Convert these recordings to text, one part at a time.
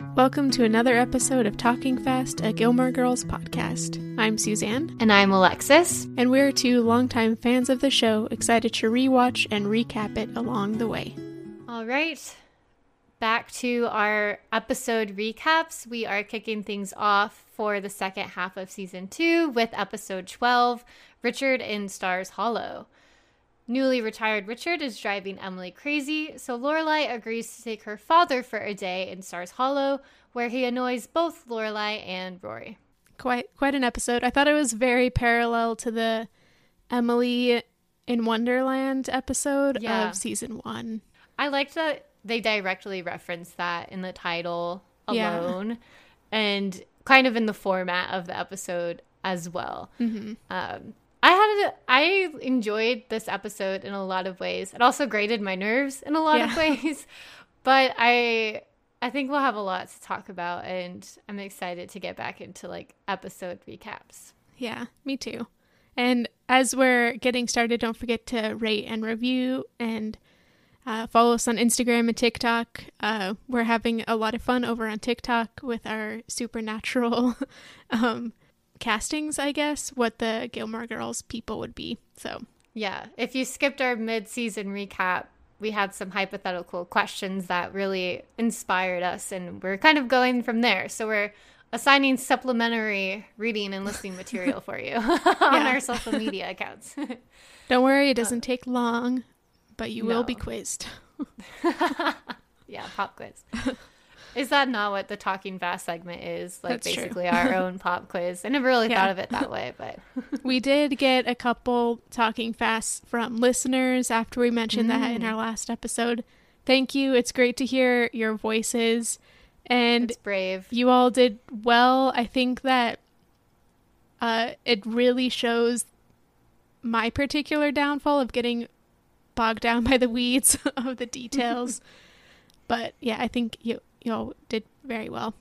Welcome to another episode of Talking Fast, a Gilmore Girls podcast. I'm Suzanne. And I'm Alexis. And we're two longtime fans of the show, excited to rewatch and recap it along the way. All right. Back to our episode recaps. We are kicking things off for the second half of season two with episode 12 Richard in Stars Hollow. Newly retired Richard is driving Emily crazy, so Lorelai agrees to take her father for a day in Stars Hollow, where he annoys both Lorelai and Rory. Quite quite an episode. I thought it was very parallel to the Emily in Wonderland episode yeah. of season 1. I liked that they directly referenced that in the title alone yeah. and kind of in the format of the episode as well. Mm-hmm. Um, I had I enjoyed this episode in a lot of ways. It also grated my nerves in a lot yeah. of ways, but I I think we'll have a lot to talk about, and I'm excited to get back into like episode recaps. Yeah, me too. And as we're getting started, don't forget to rate and review and uh, follow us on Instagram and TikTok. Uh, we're having a lot of fun over on TikTok with our supernatural um, castings, I guess, what the Gilmore Girls people would be. So, yeah, if you skipped our mid season recap, we had some hypothetical questions that really inspired us, and we're kind of going from there. So, we're assigning supplementary reading and listening material for you on our social media accounts. Don't worry, it doesn't uh, take long, but you no. will be quizzed. yeah, pop quiz. Is that not what the Talking Fast segment is? Like That's basically true. our own pop quiz. I never really yeah. thought of it that way, but we did get a couple Talking Fast from listeners after we mentioned mm. that in our mm. last episode. Thank you. It's great to hear your voices. And it's brave. You all did well. I think that uh, it really shows my particular downfall of getting bogged down by the weeds of the details. but yeah, I think you y'all did very well.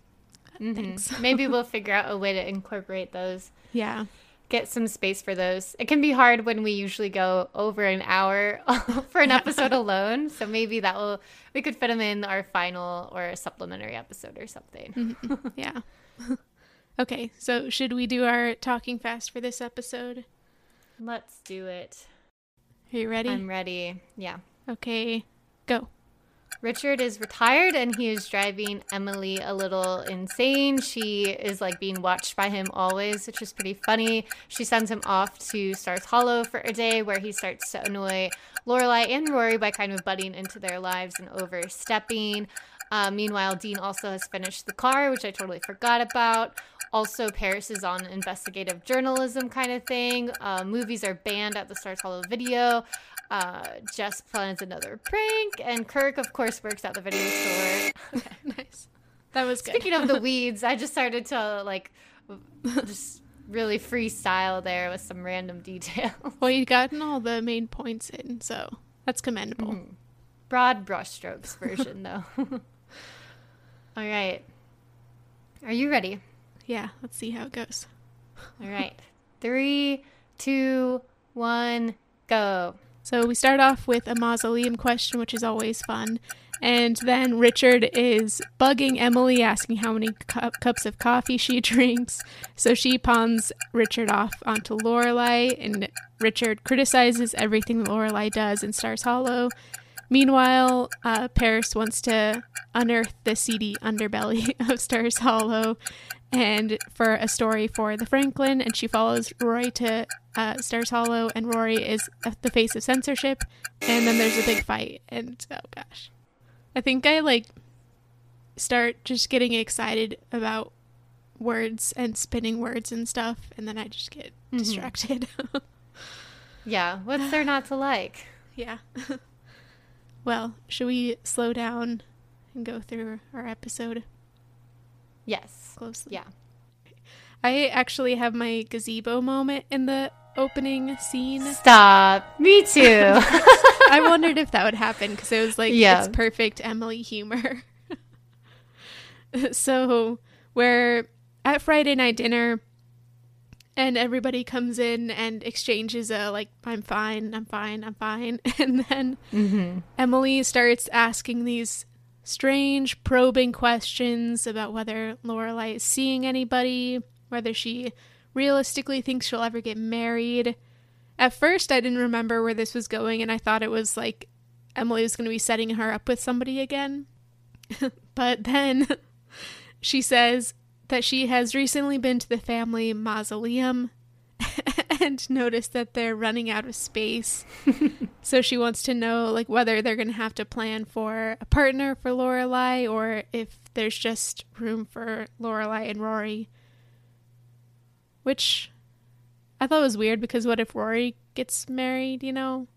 Mm-hmm. Thanks. Maybe we'll figure out a way to incorporate those. Yeah. Get some space for those. It can be hard when we usually go over an hour for an episode alone. So maybe that will, we could fit them in our final or a supplementary episode or something. Mm-hmm. Yeah. okay. So should we do our talking fast for this episode? Let's do it. Are you ready? I'm ready. Yeah. Okay. Go. Richard is retired and he is driving Emily a little insane. She is like being watched by him always, which is pretty funny. She sends him off to Stars Hollow for a day where he starts to annoy Lorelai and Rory by kind of butting into their lives and overstepping. Uh, meanwhile, Dean also has finished the car, which I totally forgot about. Also, Paris is on investigative journalism kind of thing. Uh, movies are banned at the Stars Hollow video. Uh, Jess plans another prank, and Kirk, of course, works at the video store. okay, nice. That was good. Speaking of the weeds, I just started to like just really freestyle there with some random details. Well, you've gotten all the main points in, so that's commendable. Mm-hmm. Broad brushstrokes version, though. all right. Are you ready? Yeah, let's see how it goes. All right. Three, two, one, go. So we start off with a mausoleum question, which is always fun. And then Richard is bugging Emily, asking how many cu- cups of coffee she drinks. So she pawns Richard off onto Lorelai, and Richard criticizes everything Lorelai does in Stars Hollow. Meanwhile, uh, Paris wants to unearth the seedy underbelly of Stars Hollow and for a story for the Franklin, and she follows Rory to uh, Stars Hollow, and Rory is the face of censorship, and then there's a big fight, and oh gosh, I think I like start just getting excited about words and spinning words and stuff, and then I just get mm-hmm. distracted. yeah, what's there not to like? Yeah. well, should we slow down and go through our episode? Yes. closely. Yeah. I actually have my gazebo moment in the opening scene. Stop. Me too. I wondered if that would happen because it was like Yeah. it's perfect Emily humor. so we're at Friday night dinner and everybody comes in and exchanges a like I'm fine, I'm fine, I'm fine. And then mm-hmm. Emily starts asking these strange probing questions about whether Lorelai is seeing anybody, whether she realistically thinks she'll ever get married. At first, I didn't remember where this was going, and I thought it was like Emily was going to be setting her up with somebody again. but then she says that she has recently been to the family mausoleum and notice that they're running out of space. so she wants to know like whether they're going to have to plan for a partner for Lorelai or if there's just room for Lorelai and Rory. Which I thought was weird because what if Rory gets married, you know,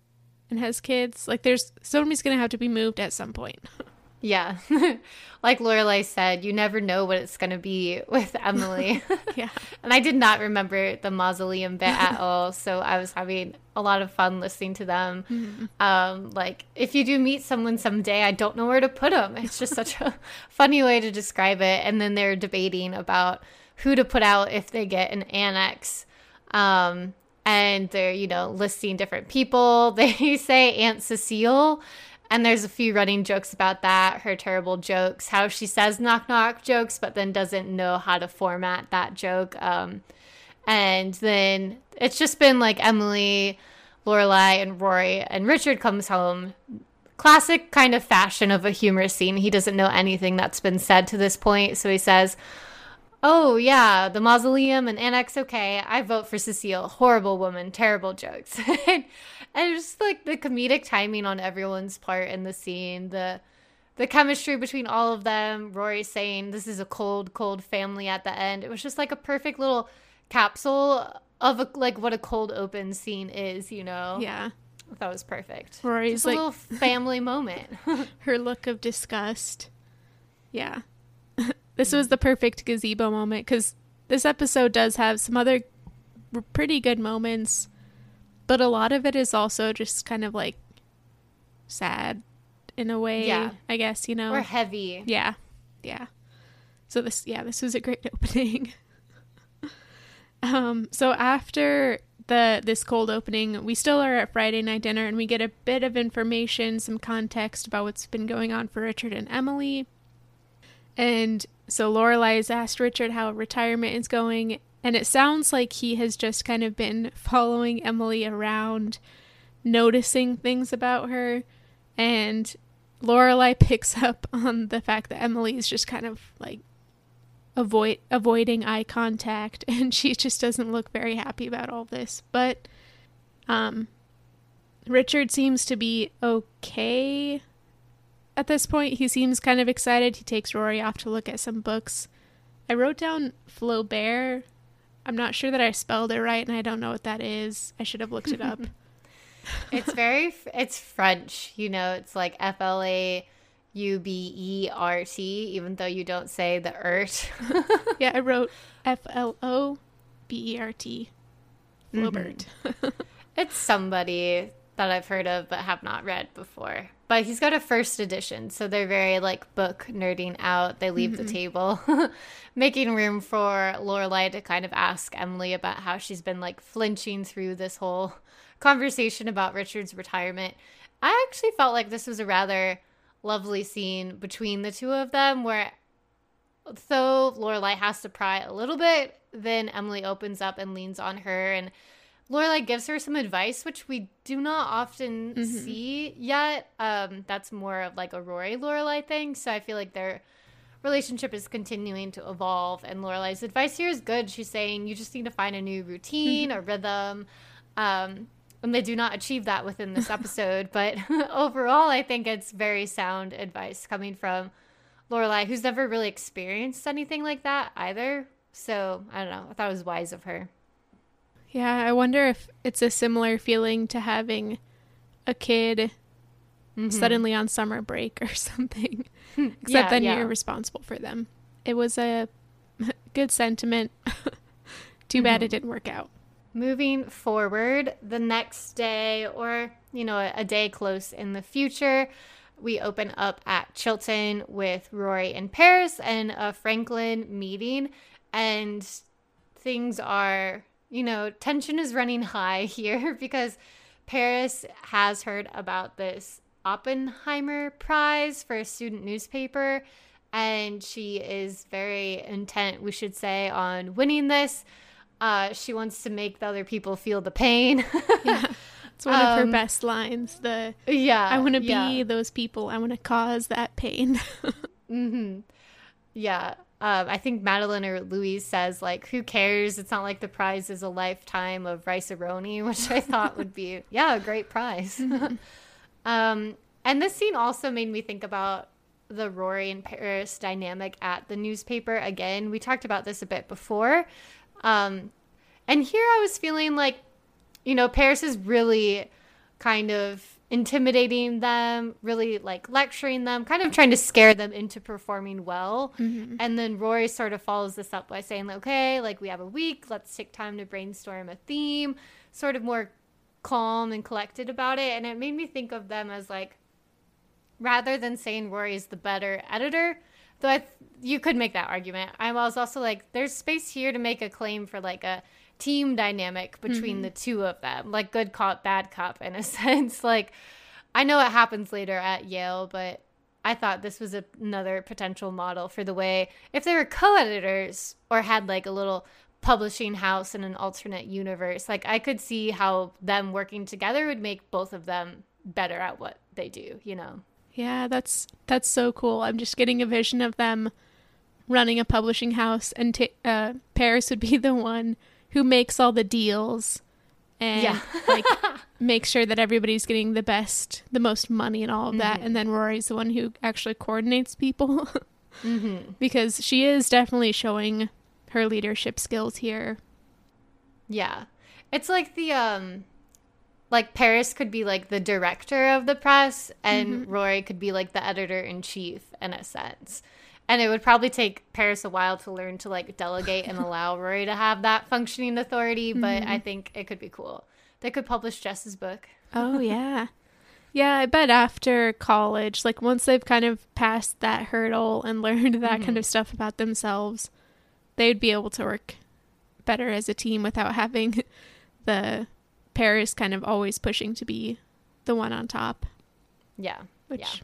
and has kids? Like there's somebody's going to have to be moved at some point. yeah. like Lorelai said, you never know what it's going to be with Emily. yeah. and I did not remember the mausoleum bit at all. So I was having a lot of fun listening to them. Um, like, if you do meet someone someday, I don't know where to put them. It's just such a funny way to describe it. And then they're debating about who to put out if they get an annex. Um, and they're, you know, listing different people. They say Aunt Cecile. And there's a few running jokes about that, her terrible jokes, how she says knock knock jokes, but then doesn't know how to format that joke. Um, and then it's just been like Emily, Lorelai, and Rory, and Richard comes home. Classic kind of fashion of a humorous scene. He doesn't know anything that's been said to this point, so he says, Oh, yeah, the mausoleum and annex, okay. I vote for Cecile. Horrible woman, terrible jokes. and just like the comedic timing on everyone's part in the scene, the the chemistry between all of them, Rory saying this is a cold, cold family at the end. It was just like a perfect little capsule of a, like what a cold open scene is, you know? Yeah. That was perfect. Rory's Just a like little family moment. her look of disgust. Yeah. this was the perfect gazebo moment because this episode does have some other pretty good moments, but a lot of it is also just kind of like sad in a way. Yeah. I guess, you know? Or heavy. Yeah. Yeah. So this yeah, this was a great opening. um so after the this cold opening, we still are at Friday night dinner and we get a bit of information, some context about what's been going on for Richard and Emily. And so Lorelai has asked Richard how retirement is going, and it sounds like he has just kind of been following Emily around, noticing things about her, and Lorelai picks up on the fact that Emily is just kind of like avoid avoiding eye contact and she just doesn't look very happy about all this. But um Richard seems to be okay at this point. He seems kind of excited. He takes Rory off to look at some books. I wrote down Flaubert. I'm not sure that I spelled it right and I don't know what that is. I should have looked it up. It's very, it's French, you know, it's like F L A U B E R T, even though you don't say the ERT. yeah, I wrote F L O B E R T. Flaubert. Mm-hmm. It's somebody that I've heard of but have not read before. But he's got a first edition, so they're very like book nerding out. They leave the mm-hmm. table, making room for Lorelai to kind of ask Emily about how she's been like flinching through this whole conversation about Richard's retirement. I actually felt like this was a rather lovely scene between the two of them where though Lorelai has to pry a little bit, then Emily opens up and leans on her and Lorelai gives her some advice, which we do not often see yet. Um, that's more of like a Rory Lorelai thing. So I feel like their relationship is continuing to evolve. And Lorelai's advice here is good. She's saying you just need to find a new routine or rhythm. Um, and they do not achieve that within this episode. but overall, I think it's very sound advice coming from Lorelai, who's never really experienced anything like that either. So I don't know. I thought it was wise of her. Yeah, I wonder if it's a similar feeling to having a kid suddenly on summer break or something. Except Yeah, then yeah. you're responsible for them. It was a good sentiment. Too bad Mm-hmm. it didn't work out. Moving forward, the next day, or you know, a, a day close in the future, we open up at Chilton with Rory and Paris and a Franklin meeting, and things are, you know, tension is running high here because Paris has heard about this Oppenheimer Prize for a student newspaper, and she is very intent, we should say, on winning this. Uh, she wants to make the other people feel the pain. yeah. It's one of her Um, best lines. The yeah, I want to yeah. be those people. I want to cause that pain. Mm-hmm. Yeah. Um, I think Madeline or Louise says, like, who cares? It's not like the prize is a lifetime of Rice-A-Roni, which I thought would be, yeah, a great prize. um, and this scene also made me think about the Rory and Paris dynamic at the newspaper. Again, we talked about this a bit before. Um, and here I was feeling like, you know, Paris is really kind of intimidating them, really like lecturing them, kind of trying to scare them into performing well. Mm-hmm. And then Rory sort of follows this up by saying, okay, like we have a week, let's take time to brainstorm a theme, sort of more calm and collected about it. And it made me think of them as like, rather than saying Rory is the better editor, though I th- you could make that argument. I was also like, there's space here to make a claim for like a team dynamic between the two of them, like good cop, bad cop in a sense. Like, I know it happens later at Yale, but I thought this was a, another potential model for the way if they were co-editors or had like a little publishing house in an alternate universe, like I could see how them working together would make both of them better at what they do, you know. yeah, that's that's so cool. I'm just getting a vision of them running a publishing house, and ta uh, Paris would be the one who makes all the deals and Yeah. like makes sure that everybody's getting the best, the most money, and all of that. And then Rory's the one who actually coordinates people Mm-hmm. because she is definitely showing her leadership skills here. Yeah. It's like the um like Paris could be like the director of the press and Rory could be like the editor in chief in a sense. And it would probably take Paris a while to learn to like delegate and allow Rory to have that functioning authority, but I mm-hmm. think it could be cool. They could publish Jess's book. Oh yeah. Yeah, I bet after college, like once they've kind of passed that hurdle and learned that kind mm-hmm. of stuff about themselves, they'd be able to work better as a team without having the Paris kind of always pushing to be the one on top, Yeah. which Yeah.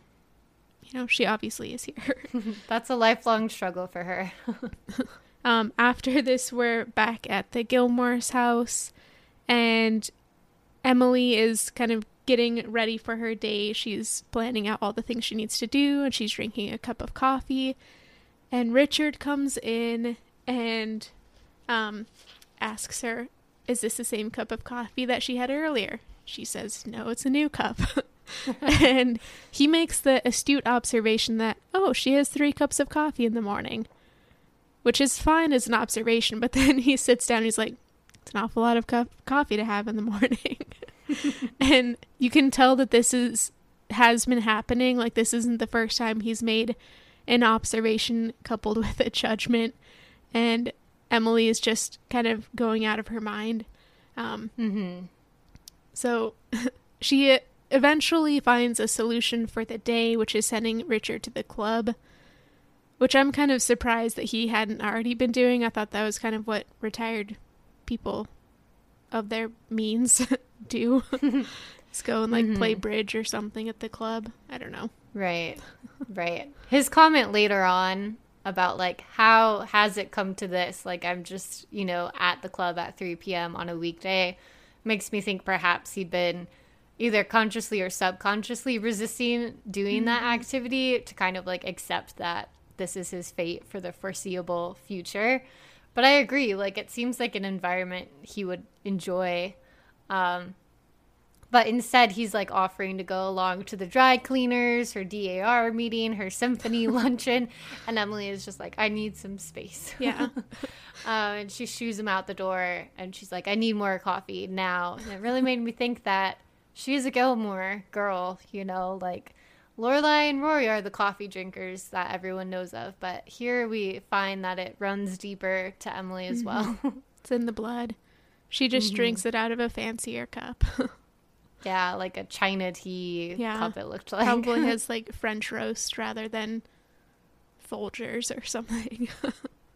You know, she obviously is here. That's a lifelong struggle for her. Um, after this, we're back at the Gilmore's house, and Emily is kind of getting ready for her day. She's planning out all the things she needs to do, and she's drinking a cup of coffee. And Richard comes in and um, asks her, Is this the same cup of coffee that she had earlier? She says, No, it's a new cup. and he makes the astute observation that, Oh, she has three cups of coffee in the morning which is fine as an observation. But then he sits down and he's like, it's an awful lot of co- coffee to have in the morning. and you can tell that this is has been happening. Like this isn't the first time he's made an observation coupled with a judgment. And Emily is just kind of going out of her mind. Um, mm-hmm. So she eventually finds a solution for the day, which is sending Richard to the club, which I'm kind of surprised that he hadn't already been doing. I thought that was kind of what retired people of their means do. Just go and like play mm-hmm. bridge or something at the club. I don't know. Right. Right. His comment later on about like how has it come to this? Like I'm just, you know, at the club at 3 p.m. on a weekday makes me think perhaps he'd been either consciously or subconsciously resisting doing that activity to kind of like accept that this is his fate for the foreseeable future. But I agree, like it seems like an environment he would enjoy. Um, but instead, he's like offering to go along to the dry cleaners, her DAR meeting, her symphony luncheon. And Emily is just like, I need some space. Yeah. Uh, and she shoos him out the door and she's like, I need more coffee now. And it really made me think that she's a Gilmore girl, you know, like Lorelai and Rory are the coffee drinkers that everyone knows of, but here we find that it runs deeper to Emily as well. It's in the blood. She just drinks it out of a fancier cup. Yeah, like a China tea Yeah. cup. It looked like Probably has like French roast rather than Folgers or something.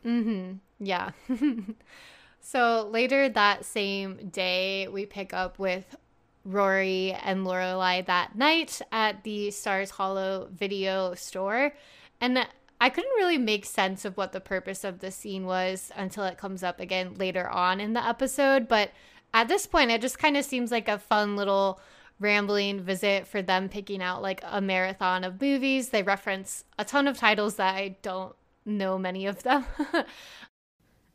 Mm-hmm. Yeah. so later that same day, we pick up with Rory and Lorelai that night at the Stars Hollow video store. And I couldn't really make sense of what the purpose of the scene was until it comes up again later on in the episode. But at this point, it just kind of seems like a fun little rambling visit for them picking out like a marathon of movies. They reference a ton of titles that I don't know many of them.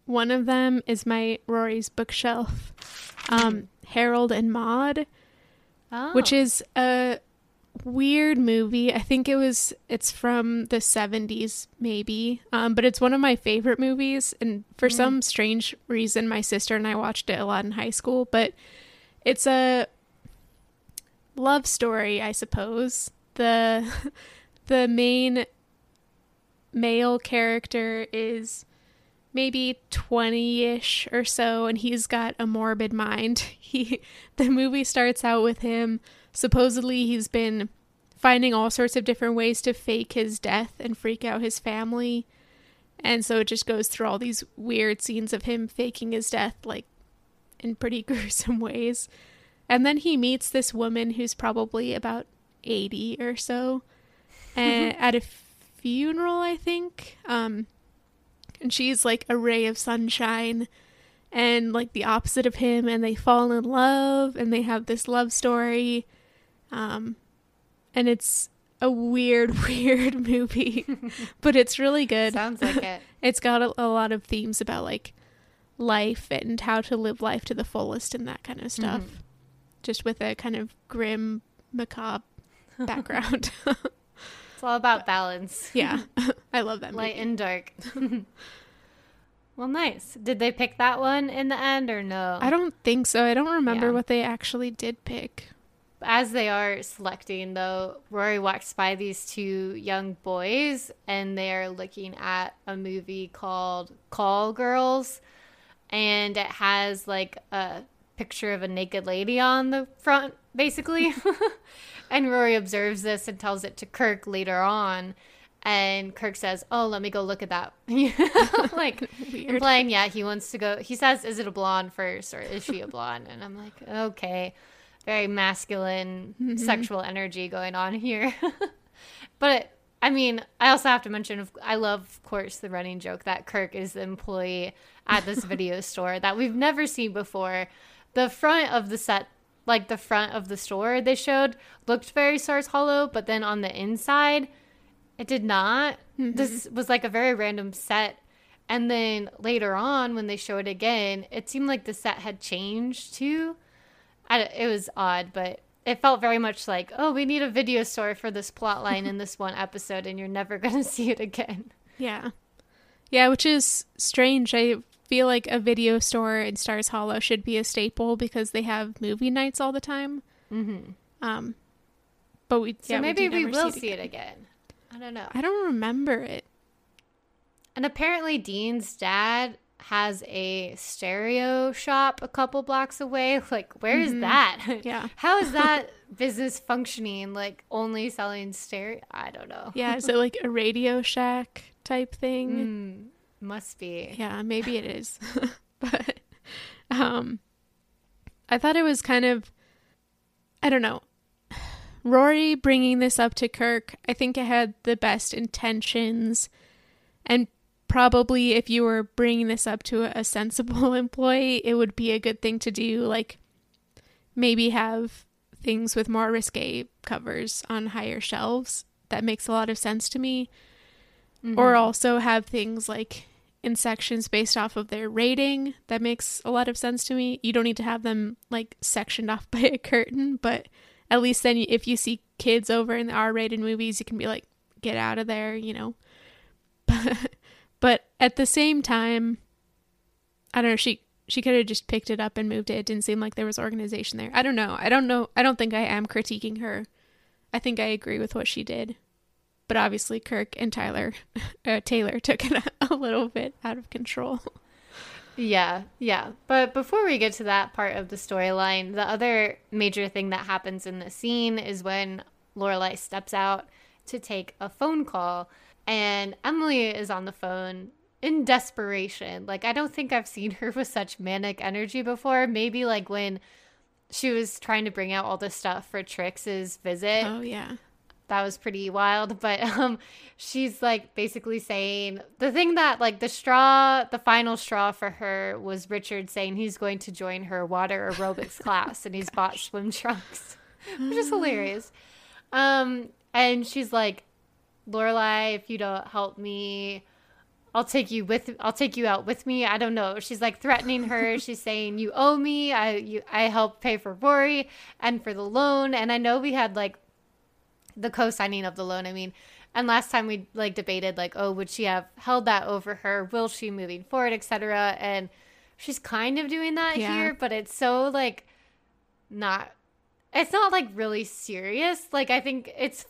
One of them is my Rory's bookshelf, um, Harold and Maude, oh. which is a weird movie. I think it was it's from the 70s maybe. Um, but it's one of my favorite movies and for some strange reason my sister and I watched it a lot in high school, but it's a love story, I suppose. The the main male character is maybe 20ish or so and he's got a morbid mind. He the movie starts out with him supposedly he's been finding all sorts of different ways to fake his death and freak out his family. And so it just goes through all these weird scenes of him faking his death like in pretty gruesome ways. And then he meets this woman who's probably about 80 or so and at a funeral, I think. Um and she's like a ray of sunshine and like the opposite of him and they fall in love and they have this love story um and it's a weird weird movie but it's really good Sounds like it. it's got a, a lot of themes about like life and how to live life to the fullest and that kind of stuff just with a kind of grim macabre background It's all about balance. yeah i love that movie Light and dark. well, nice. Did they pick that one in the end or no? i don't think so i don't remember Yeah. what they actually did pick As they are selecting, though, Rory walks by these two young boys and they are looking at a movie called Call Girls. And it has like a picture of a naked lady on the front, basically. and Rory observes this and tells it to Kirk later on. And Kirk says, Oh, let me go look at that. like, Weird. implying, yeah, he wants to go. He says, Is it a blonde first or is she a blonde? And I'm like, Okay very masculine mm-hmm. sexual energy going on here. but I mean, I also have to mention, I love, of course, the running joke that Kirk is the employee at this video store that we've never seen before. The front of the set, like the front of the store they showed, looked very Stars Hollow, but then on the inside, it did not. Mm-hmm. This was like a very random set. And then later on, when they show it again, it seemed like the set had changed too. I, it was odd, but it felt very much like, oh, we need a video store for this plot line in this one episode, and you're never going to see it again. Yeah. Yeah, which is strange. I feel like a video store in Stars Hollow should be a staple because they have movie nights all the time. Mm-hmm. Um, but we So yeah, maybe do we, will see see it again. I don't know. I don't remember it. And apparently, Dean's dad has a stereo shop a couple blocks away. Like, where is that? Yeah. How is that business functioning? Like, only selling stereo? I don't know. Yeah, is it like a Radio Shack type thing? Mm, must be. Yeah, maybe it is. but um I thought it was kind of I don't know. Rory bringing this up to Kirk, I think it had the best intentions and probably if you were bringing this up to a, sensible employee, it would be a good thing to do like maybe have things with more risque covers on higher shelves. That makes a lot of sense to me. Mm-hmm. Or also have things like in sections based off of their rating. That makes a lot of sense to me. You don't need to have them like sectioned off by a curtain but at least then if you see kids over in the r-rated movies you can be like get out of there you know but, at the same time i don't know she she could have just picked it up and moved it it didn't seem like there was organization there i don't know i don't know i don't think i am critiquing her I think I agree with what she did. But obviously, Kirk and Tyler, uh, Taylor took it a little bit out of control. Yeah, yeah. But before we get to that part of the storyline, the other major thing that happens in the scene is when Lorelai steps out to take a phone call, and Emily is on the phone in desperation. Like I don't think I've seen her with such manic energy before. Maybe like when she was trying to bring out all the stuff for Trix's visit. Oh yeah. That was pretty wild, but um she's like basically saying the thing that like the straw, the final straw for her was Richard saying he's going to join her water aerobics class and he's bought swim trunks. Which is hilarious. Um and she's like Lorelai, if you don't help me, I'll take you with I'll take you out with me. I don't know. She's like threatening her. She's saying you owe me. I you I help pay for Rory and for the loan. And I know we had like the co-signing of the loan. I mean, and last time we like debated like, oh, would she have held that over her? Will she moving forward, etc. And she's kind of doing that yeah. here, but it's so like not it's not like really serious. Like I think it's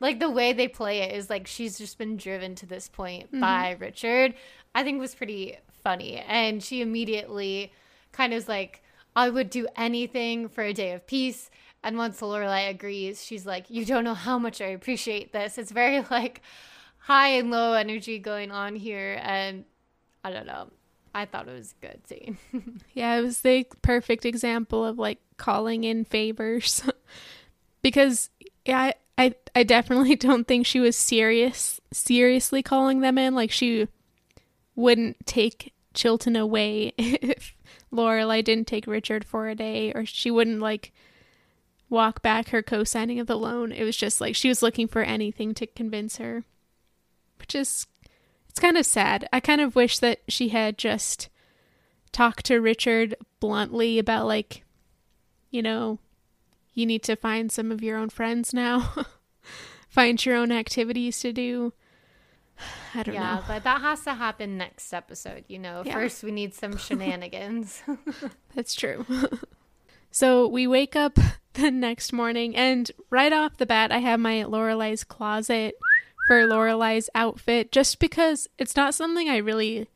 like the way they play it is like she's just been driven to this point mm-hmm. by Richard. I think was pretty funny, and she immediately kind of is like, "I would do anything for a day of peace." And once Lorelai agrees, she's like, "You don't know how much I appreciate this." It's very like high and low energy going on here, and I don't know. I thought it was a good scene. yeah, it was the perfect example of like calling in favors. because yeah, I I definitely don't think she was serious seriously calling them in. Like she wouldn't take Chilton away if Lorelai didn't take Richard for a day, or she wouldn't like walk back her co-signing of the loan. It was just like she was looking for anything to convince her, which is it's kind of sad. I kind of wish that she had just talked to Richard bluntly about like, you know, you need to find some of your own friends now. find your own activities to do. I don't yeah, know. Yeah, but that has to happen next episode, you know. Yeah. First we need some shenanigans. That's true. so we wake up the next morning and right off the bat I have my Lorelai's closet for Lorelai's outfit just because it's not something I really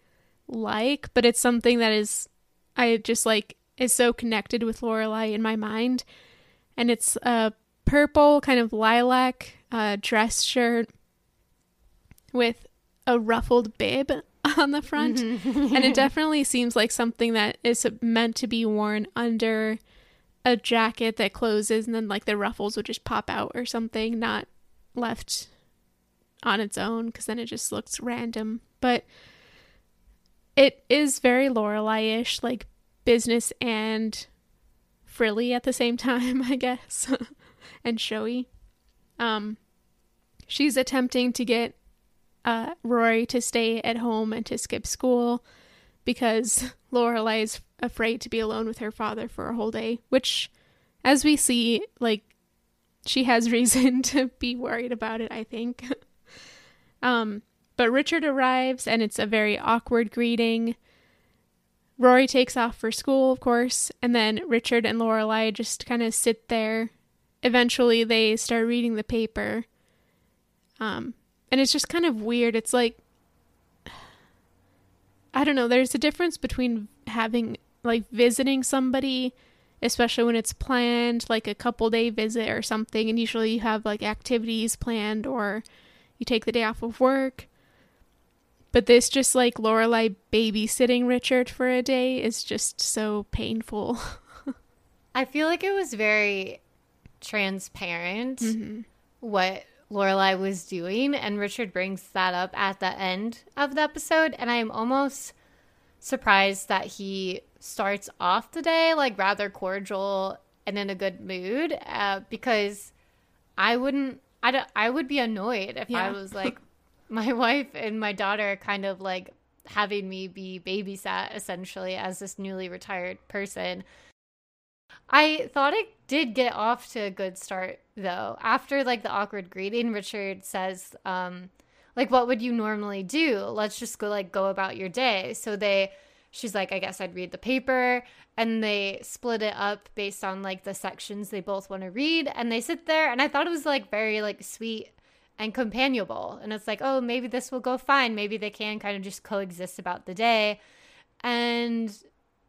like, but it's something that is I just like is so connected with Lorelai in my mind and it's a purple kind of lilac uh, dress shirt with a ruffled bib on the front. Mm-hmm. and it definitely seems like something that is meant to be worn under a jacket that closes and then like the ruffles would just pop out or something, not left on its own because then it just looks random. But it is very Lorelai ish, like business and frilly at the same time, I guess, and showy. Um, she's attempting to get uh, Rory to stay at home and to skip school because Lorelai is afraid to be alone with her father for a whole day, which, as we see, like, she has reason to be worried about it, I think. um, but Richard arrives and it's a very awkward greeting. Rory takes off for school, of course, and then Richard and Lorelai just kind of sit there. Eventually, they start reading the paper. Um, and it's just kind of weird. It's like, I don't know, there's a difference between having, like, visiting somebody, especially when it's planned, like a couple day visit or something, and usually you have, like, activities planned or you take the day off of work but this just like Lorelai babysitting Richard for a day is just so painful. I feel like it was very transparent mm-hmm. what Lorelai was doing, and Richard brings that up at the end of the episode, and I am almost surprised that he starts off the day like rather cordial and in a good mood uh, because I wouldn't I, don't, I would be annoyed if yeah. I was like my wife and my daughter kind of like having me be babysat essentially as this newly retired person. I thought it did get off to a good start though. After like the awkward greeting, Richard says, um, like what would you normally do? Let's just go like go about your day. So they she's like, I guess I'd read the paper. And they split it up based on like the sections they both want to read. And they sit there. And I thought it was like very like sweet and companionable. And it's like, oh, maybe this will go fine. Maybe they can kind of just coexist about the day. And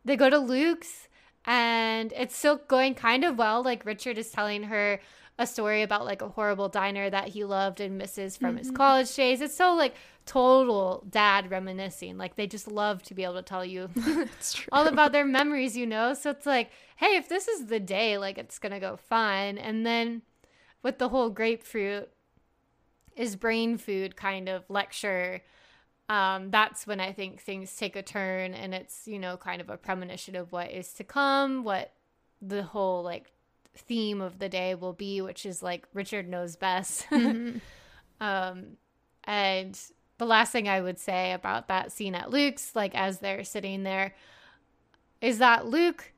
they go to Luke's and it's still going kind of well. Like Richard is telling her a story about like a horrible diner that he loved and misses from mm-hmm. his college days. It's so like total dad reminiscing. Like they just love to be able to tell you all about their memories, you know? So it's like, hey, if this is the day, like it's going to go fine. And then with the whole grapefruit is brain food kind of lecture, um, that's when I think things take a turn and it's, you know, kind of a premonition of what is to come, what the whole like theme of the day will be, which is like Richard knows best. Mm-hmm. um, and the last thing I would say about that scene at Luke's, like as they're sitting there, is that Luke,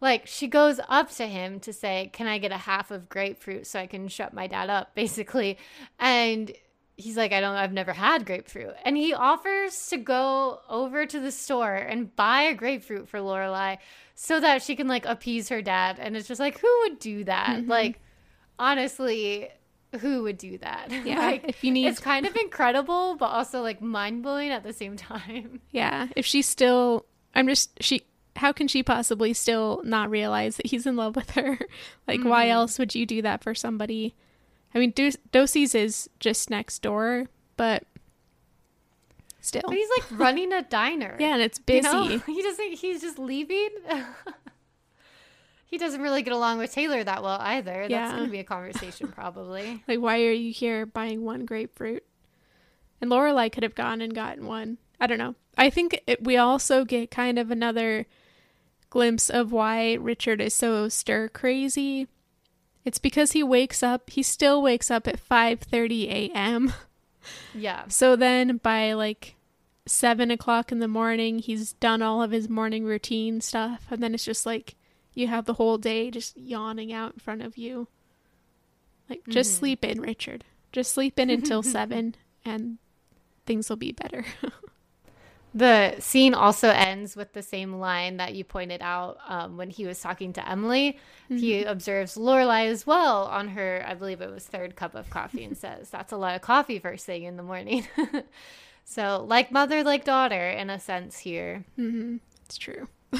like, she goes up to him to say, Can I get a half of grapefruit so I can shut my dad up, basically? And he's like, I don't, I've never had grapefruit. And he offers to go over to the store and buy a grapefruit for Lorelai so that she can like appease her dad. And it's just like, who would do that? Mm-hmm. Like, honestly, who would do that? Yeah. like, if you need, it's kind of incredible, but also like mind blowing at the same time. Yeah. If she's still, I'm just, she, how can she possibly still not realize that he's in love with her? like, mm-hmm. why else would you do that for somebody? I mean, Do- Doose's is just next door, but still. But he's like running a diner. yeah, and it's busy. You know? He doesn't. He's just leaving. he doesn't really get along with Taylor that well either. Yeah. That's going to be a conversation probably. like, why are you here buying one grapefruit? And Lorelai could have gone and gotten one. I don't know. I think it, we also get kind of another glimpse of why Richard is so stir crazy it's because he wakes up, he still wakes up at 5:30 a.m. Yeah. So then by like seven o'clock in the morning, he's done all of his morning routine stuff, and then it's just like you have the whole day just yawning out in front of you. Like, just mm-hmm. sleep in, Richard. Just sleep in until seven, and things will be better. The scene also ends with the same line that you pointed out um, when he was talking to Emily. Mm-hmm. He observes Lorelai as well on her, I believe it was third cup of coffee, and says, "That's a lot of coffee first thing in the morning." so, like mother, like daughter, in a sense here. Mm-hmm. It's true.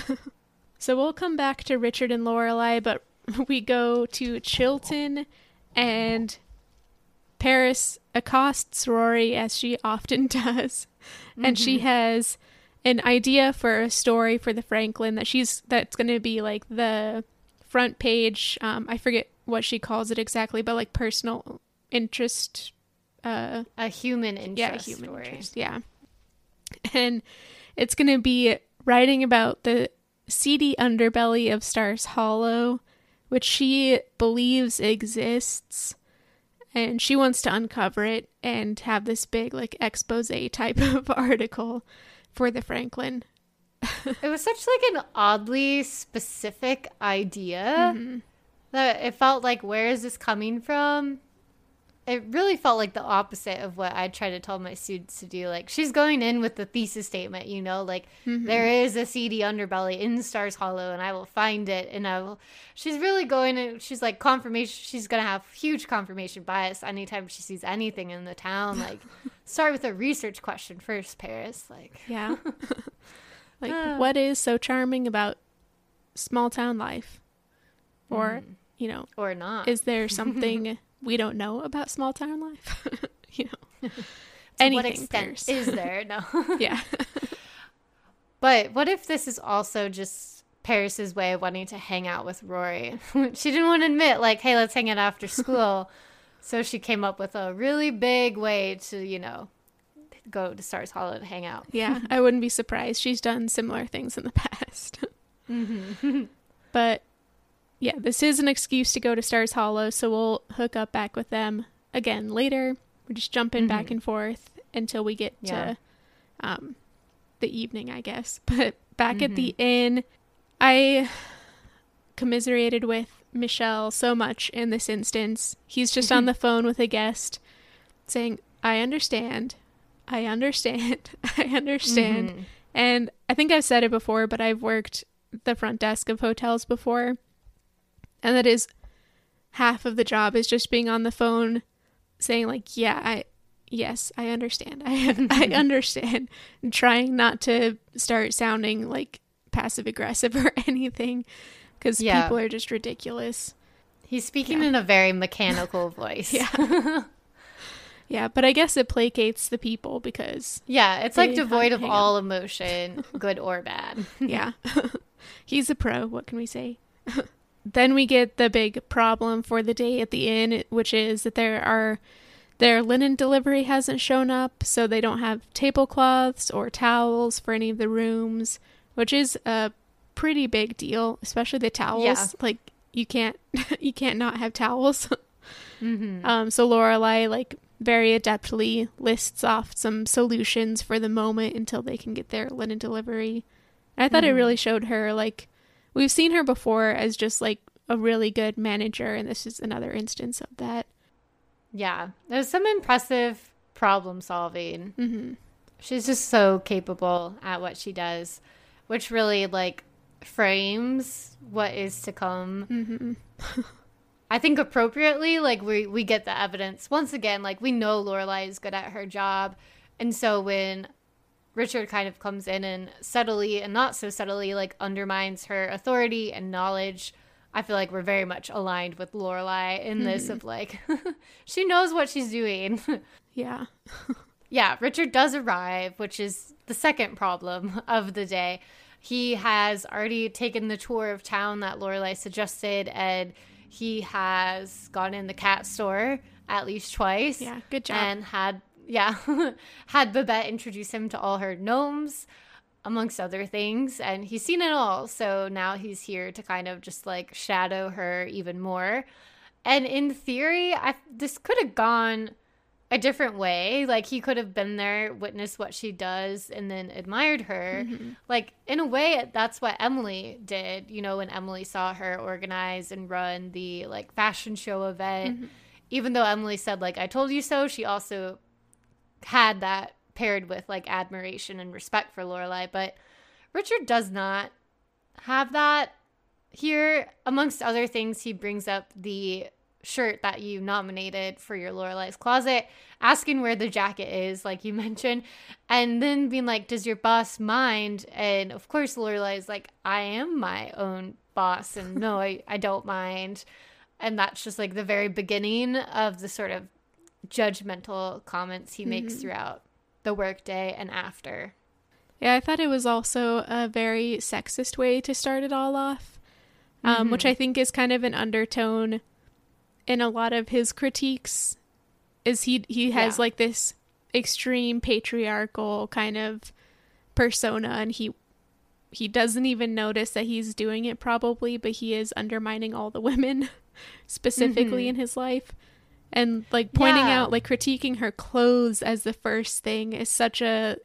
so we'll come back to Richard and Lorelai, but we go to Chilton, and Paris accosts Rory as she often does mm-hmm. and she mm-hmm. has an idea for a story for the Franklin that she's that's going to be like the front page. Um, I forget what she calls it exactly, but like personal interest. Uh, a human interest. Yeah, human story. interest. Yeah, and it's going to be writing about the seedy underbelly of Stars Hollow, which she believes exists and she wants to uncover it and have this big like expose type of article for the Franklin. it was such like an oddly specific idea mm-hmm. that it felt like where is this coming from? It really felt like the opposite of what I try to tell my students to do. Like she's going in with the thesis statement, you know, like mm-hmm. there is a seedy underbelly in Stars Hollow, and I will find it, and I will. She's really going and she's like confirmation. She's gonna have huge confirmation bias anytime she sees anything in the town. Like start with a research question first, Paris. Like yeah, like uh, what is so charming about small town life, or mm. you know, or not? Is there something? We don't know about small town life. you know, to Anything what extent is there? No. yeah. but what if this is also just Paris's way of wanting to hang out with Rory? she didn't want to admit, like, hey, let's hang out after school. so she came up with a really big way to, you know, go to Stars Hollow to hang out. yeah, I wouldn't be surprised. She's done similar things in the past. Mm-hmm. but yeah, this is an excuse to go to Stars Hollow, so we'll hook up back with them again later. We're just jumping mm-hmm. back and forth until we get yeah. to um, the evening, I guess. But back mm-hmm. at the mm-hmm. inn, I commiserated with Michel so much in this instance. He's just on the phone with a guest saying, I understand. I understand. I understand. Mm-hmm. And I think I've said it before, but I've worked the front desk of hotels before. And that is half of the job is just being on the phone saying like, "Yeah, I yes, I understand. I I mm-hmm. understand." And trying not to start sounding like passive aggressive or anything cuz Yeah. people are just ridiculous. He's speaking Yeah. in a very mechanical voice. Yeah. Yeah, but I guess it placates the people because Yeah, it's like devoid of all emotion, good or bad. yeah. He's a pro, what can we say? Then we get the big problem for the day at the inn, which is that there are their linen delivery hasn't shown up, so they don't have tablecloths or towels for any of the rooms, which is a pretty big deal, especially the towels. Yeah. Like you can't you can't not have towels. hmm Um, so Lorelai like very adeptly lists off some solutions for the moment until they can get their linen delivery. And I thought it Mhm. really showed her like we've seen her before as just like a really good manager, and this is another instance of that. Yeah, there's some impressive problem solving. hmm She's just so capable at what she does, which really like frames what is to come. hmm I think appropriately, like we we get the evidence once again. Like we know Lorelai is good at her job, and so when Richard kind of comes in and subtly and not so subtly like undermines her authority and knowledge, I feel like we're very much aligned with Lorelai in this hmm. of like she knows what she's doing. Yeah. Yeah, Richard does arrive, which is the second problem of the day. He has already taken the tour of town that Lorelai suggested, and he has gone in the cat store at least twice. Yeah. Good job. And had yeah, had Babette introduce him to all her gnomes, amongst other things, and he's seen it all. So now he's here to kind of just like shadow her even more. And in theory, I this could have gone a different way. Like he could have been there, witnessed what she does, and then admired her. Mm-hmm. Like in a way, that's what Emily did. You know, when Emily saw her organize and run the like fashion show event, mm-hmm. even though Emily said like "I told you so," she also had that paired with like admiration and respect for Lorelai. But Richard does not have that here. Amongst other things, he brings up the shirt that you nominated for your Lorelai's closet, asking where the jacket is, like you mentioned, and then being like, "Does your boss mind?" And of course, Lorelai's like, "I am my own boss, and no, I, I don't mind." And that's just like the very beginning of the sort of judgmental comments he makes mm-hmm. throughout the workday and after. Yeah, I thought it was also a very sexist way to start it all off, um, mm-hmm. which I think is kind of an undertone in a lot of his critiques. Is he he has Yeah. like this extreme patriarchal kind of persona, and he he doesn't even notice that he's doing it probably, but he is undermining all the women specifically mm-hmm. in his life. And like pointing Yeah. out, like critiquing her clothes as the first thing is such a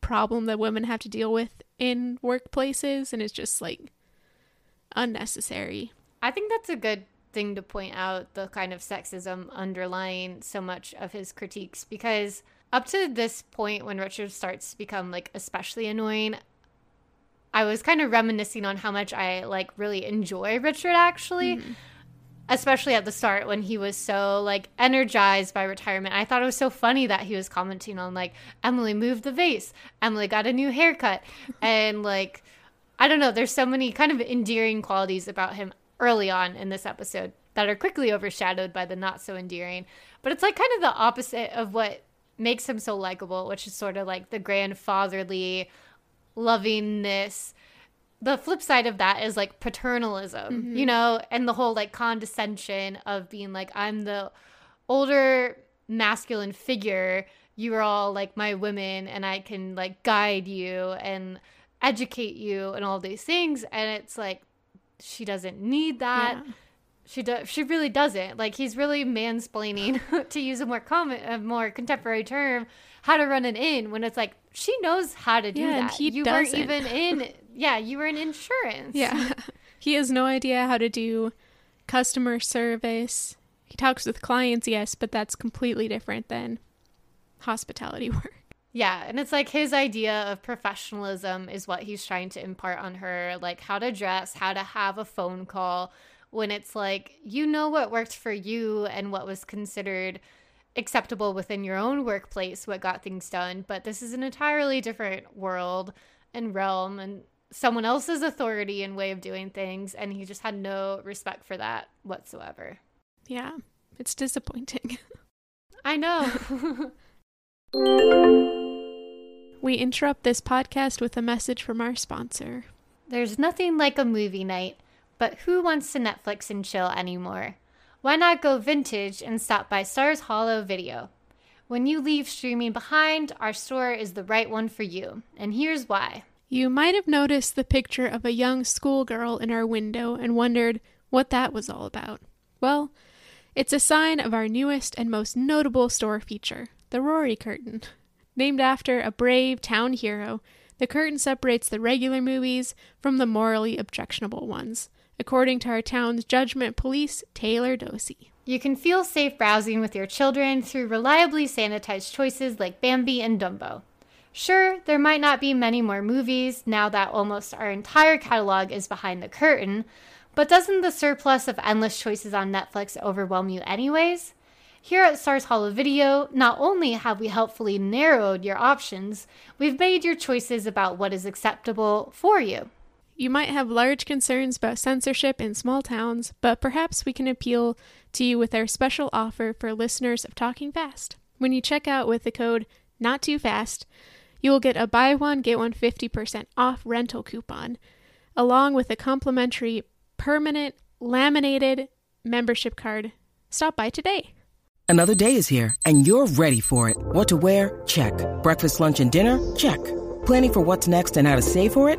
problem that women have to deal with in workplaces, and it's just like unnecessary. I think that's a good thing to point out the kind of sexism underlying so much of his critiques because up to this point when Richard starts to become like especially annoying I was kind of reminiscing on how much I like really enjoy Richard actually mm-hmm. Especially at the start when he was so like energized by retirement. I thought it was so funny that he was commenting on like Emily moved the vase, Emily got a new haircut, and like I don't know, there's so many kind of endearing qualities about him early on in this episode that are quickly overshadowed by the not so endearing. But it's like kind of the opposite of what makes him so likable, which is sort of like the grandfatherly lovingness the flip side of that is like paternalism, mm-hmm. you know, and the whole like condescension of being like, I'm the older masculine figure. You are all like my women, and I can like guide you and educate you and all these things. And it's like, she doesn't need that. Yeah. She does. She really doesn't. Like he's really mansplaining, to use a more common, a more contemporary term, how to run an inn. When it's like she knows how to do Yeah, and that. he you doesn't. weren't even in. Yeah, you were in insurance. Yeah. he has no idea how to do customer service. He talks with clients, yes, but that's completely different than hospitality work. Yeah, and it's like his idea of professionalism is what he's trying to impart on her, like how to dress, how to have a phone call when it's like you know what worked for you and what was considered acceptable within your own workplace, what got things done, but this is an entirely different world and realm and someone else's authority and way of doing things and he just had no respect for that whatsoever. Yeah, it's disappointing. I know. we interrupt this podcast with a message from our sponsor. There's nothing like a movie night, but who wants to Netflix and chill anymore? Why not go vintage and stop by Stars Hollow Video? When you leave streaming behind, our store is the right one for you, and here's why. You might have noticed the picture of a young schoolgirl in our window and wondered what that was all about. Well, it's a sign of our newest and most notable store feature, the Rory Curtain. Named after a brave town hero, the curtain separates the regular movies from the morally objectionable ones, according to our town's judgment police, Taylor Dosey. You can feel safe browsing with your children through reliably sanitized choices like Bambi and Dumbo. Sure, there might not be many more movies now that almost our entire catalog is behind the curtain, but doesn't the surplus of endless choices on Netflix overwhelm you, anyways? Here at Stars Hollow Video, not only have we helpfully narrowed your options, we've made your choices about what is acceptable for you. You might have large concerns about censorship in small towns, but perhaps we can appeal to you with our special offer for listeners of Talking Fast. When you check out with the code Not Too Fast, you will get a buy one, get one 50% off rental coupon, along with a complimentary permanent laminated membership card. Stop by today. Another day is here, and you're ready for it. What to wear? Check. Breakfast, lunch, and dinner? Check. Planning for what's next and how to save for it?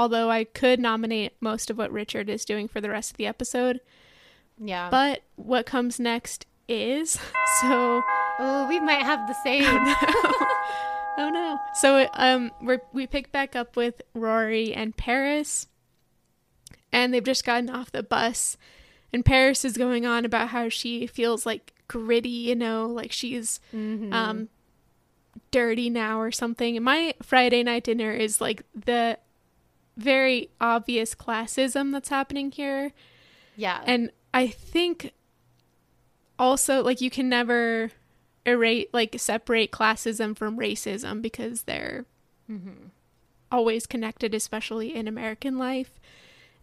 although I could nominate most of what Richard is doing for the rest of the episode. Yeah. But what comes next is so oh, we might have the same. Oh no. So um we we pick back up with Rory and Paris and they've just gotten off the bus and Paris is going on about how she feels like gritty, you know, like she's Mm-hmm. um dirty now or something. And my Friday night dinner is like the very obvious classism that's happening here. yeah. And I think also like you can never erase like separate classism from racism because they're mm-hmm. always connected, especially in American life.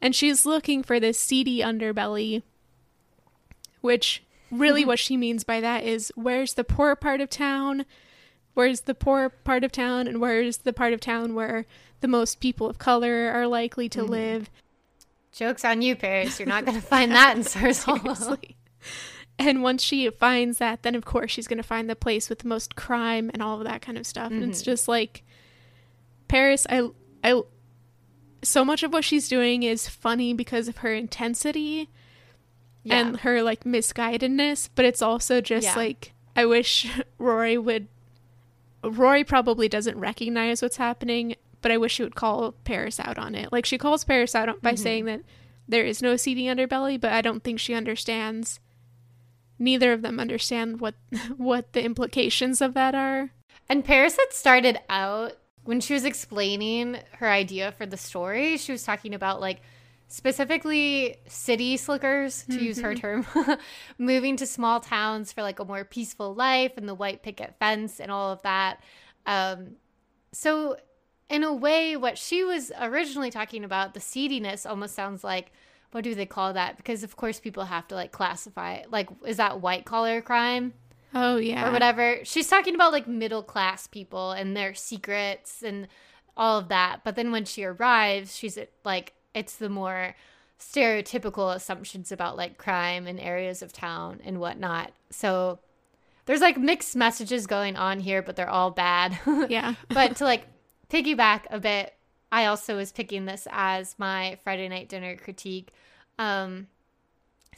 And she's looking for this seedy underbelly, which really what she means by that is where's the poor part of town? Where's the poor part of town? And where's the part of town where the most people of color are likely to mm-hmm. live? Joke's on you, Paris. You're not going to find that in Stars Hollow. And once she finds that, then of course she's going to find the place with the most crime and all of that kind of stuff. And it's mm-hmm. just like Paris, I, I, so much of what she's doing is funny because of her intensity Yeah. and her like misguidedness, but it's also just Yeah. like I wish Rory would. Rory probably doesn't recognize what's happening, but I wish she would call Paris out on it. Like she calls Paris out Mm-hmm. by saying that there is no seedy underbelly, but I don't think she understands. Neither of them understand what what the implications of that are. And Paris had started out when she was explaining her idea for the story. She was talking about like specifically city slickers, to use her term, moving to small towns for like a more peaceful life and the white picket fence and all of that. Um, so, in a way, what she was originally talking about, the seediness, almost sounds like what do they call that? Because of course people have to like classify it. Like, is that white collar crime? Oh yeah. or whatever. She's talking about like middle class people and their secrets and all of that. But then when she arrives, she's like, it's the more stereotypical assumptions about like crime in areas of town and whatnot. So there's like mixed messages going on here, but they're all bad. Yeah. but to like piggyback a bit, I also was picking this as my Friday night dinner critique. Um,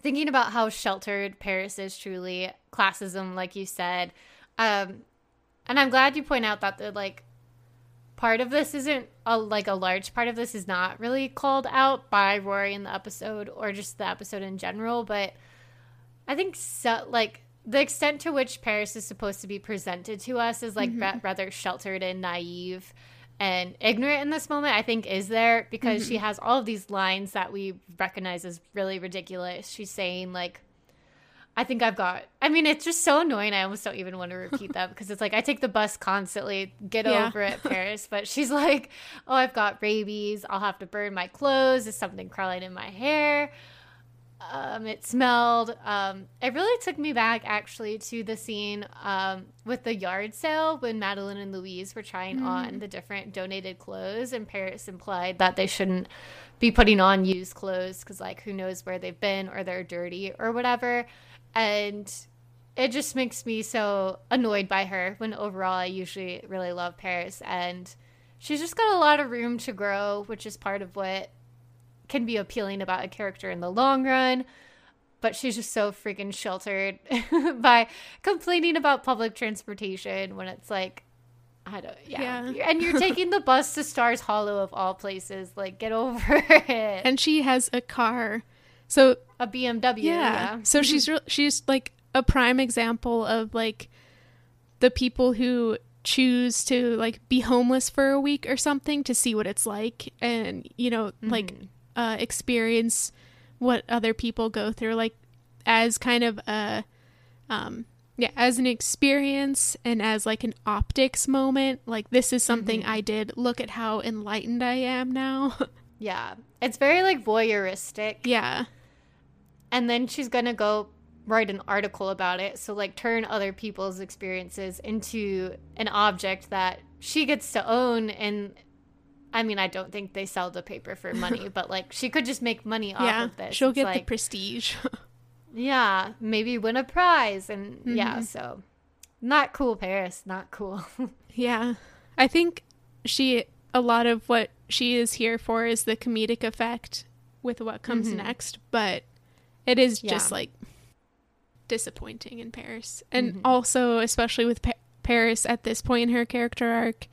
thinking about how sheltered Paris is truly, classism, like you said. Um, and I'm glad you point out that the like part of this isn't a like a large part of this is not really called out by Rory in the episode or just the episode in general, but I think so like the extent to which Paris is supposed to be presented to us is like ra- rather sheltered and naive and ignorant in this moment, I think is there because she mm-hmm. has all of these lines that we recognize as really ridiculous. She's saying like I think I've got I mean it's just so annoying I almost don't even want to repeat that because it's like I take the bus constantly. Get Yeah. over it, Paris. But she's like, "Oh, I've got rabies. I'll have to burn my clothes. Is something crawling in my hair?" um, it smelled. Um, it really took me back actually to the scene um, with the yard sale when Madeline and Louise were trying on the different donated clothes, and Paris implied that they shouldn't be putting on used clothes because, like, who knows where they've been or they're dirty or whatever. And it just makes me so annoyed by her when overall I usually really love Paris and she's just got a lot of room to grow, which is part of what can be appealing about a character in the long run. But she's just so freaking sheltered by complaining about public transportation when it's like, I don't, yeah. Yeah. And you're taking the bus to Stars Hollow of all places. Like, get over it. And she has a car. So a BMW. yeah. Yeah. So she's re- she's like a prime example of like the people who choose to like be homeless for a week or something to see what it's like and you know like uh experience what other people go through like as kind of a um yeah as an experience and as like an optics moment like this is something i did look at how enlightened i am now Yeah. It's very like voyeuristic. yeah and then she's gonna go write an article about it. So like turn other people's experiences into an object that she gets to own. And i mean i don't think they sell the paper for money but like she could just make money off yeah of this. she'll It's get the prestige. Yeah maybe win a prize. And Mm-hmm. yeah so not cool paris not cool. Yeah. I think she a lot of what she is here for is the comedic effect with what comes next, but it is just Mm-hmm. Like disappointing in Paris. And also especially with pa- Paris at this point in her character arc,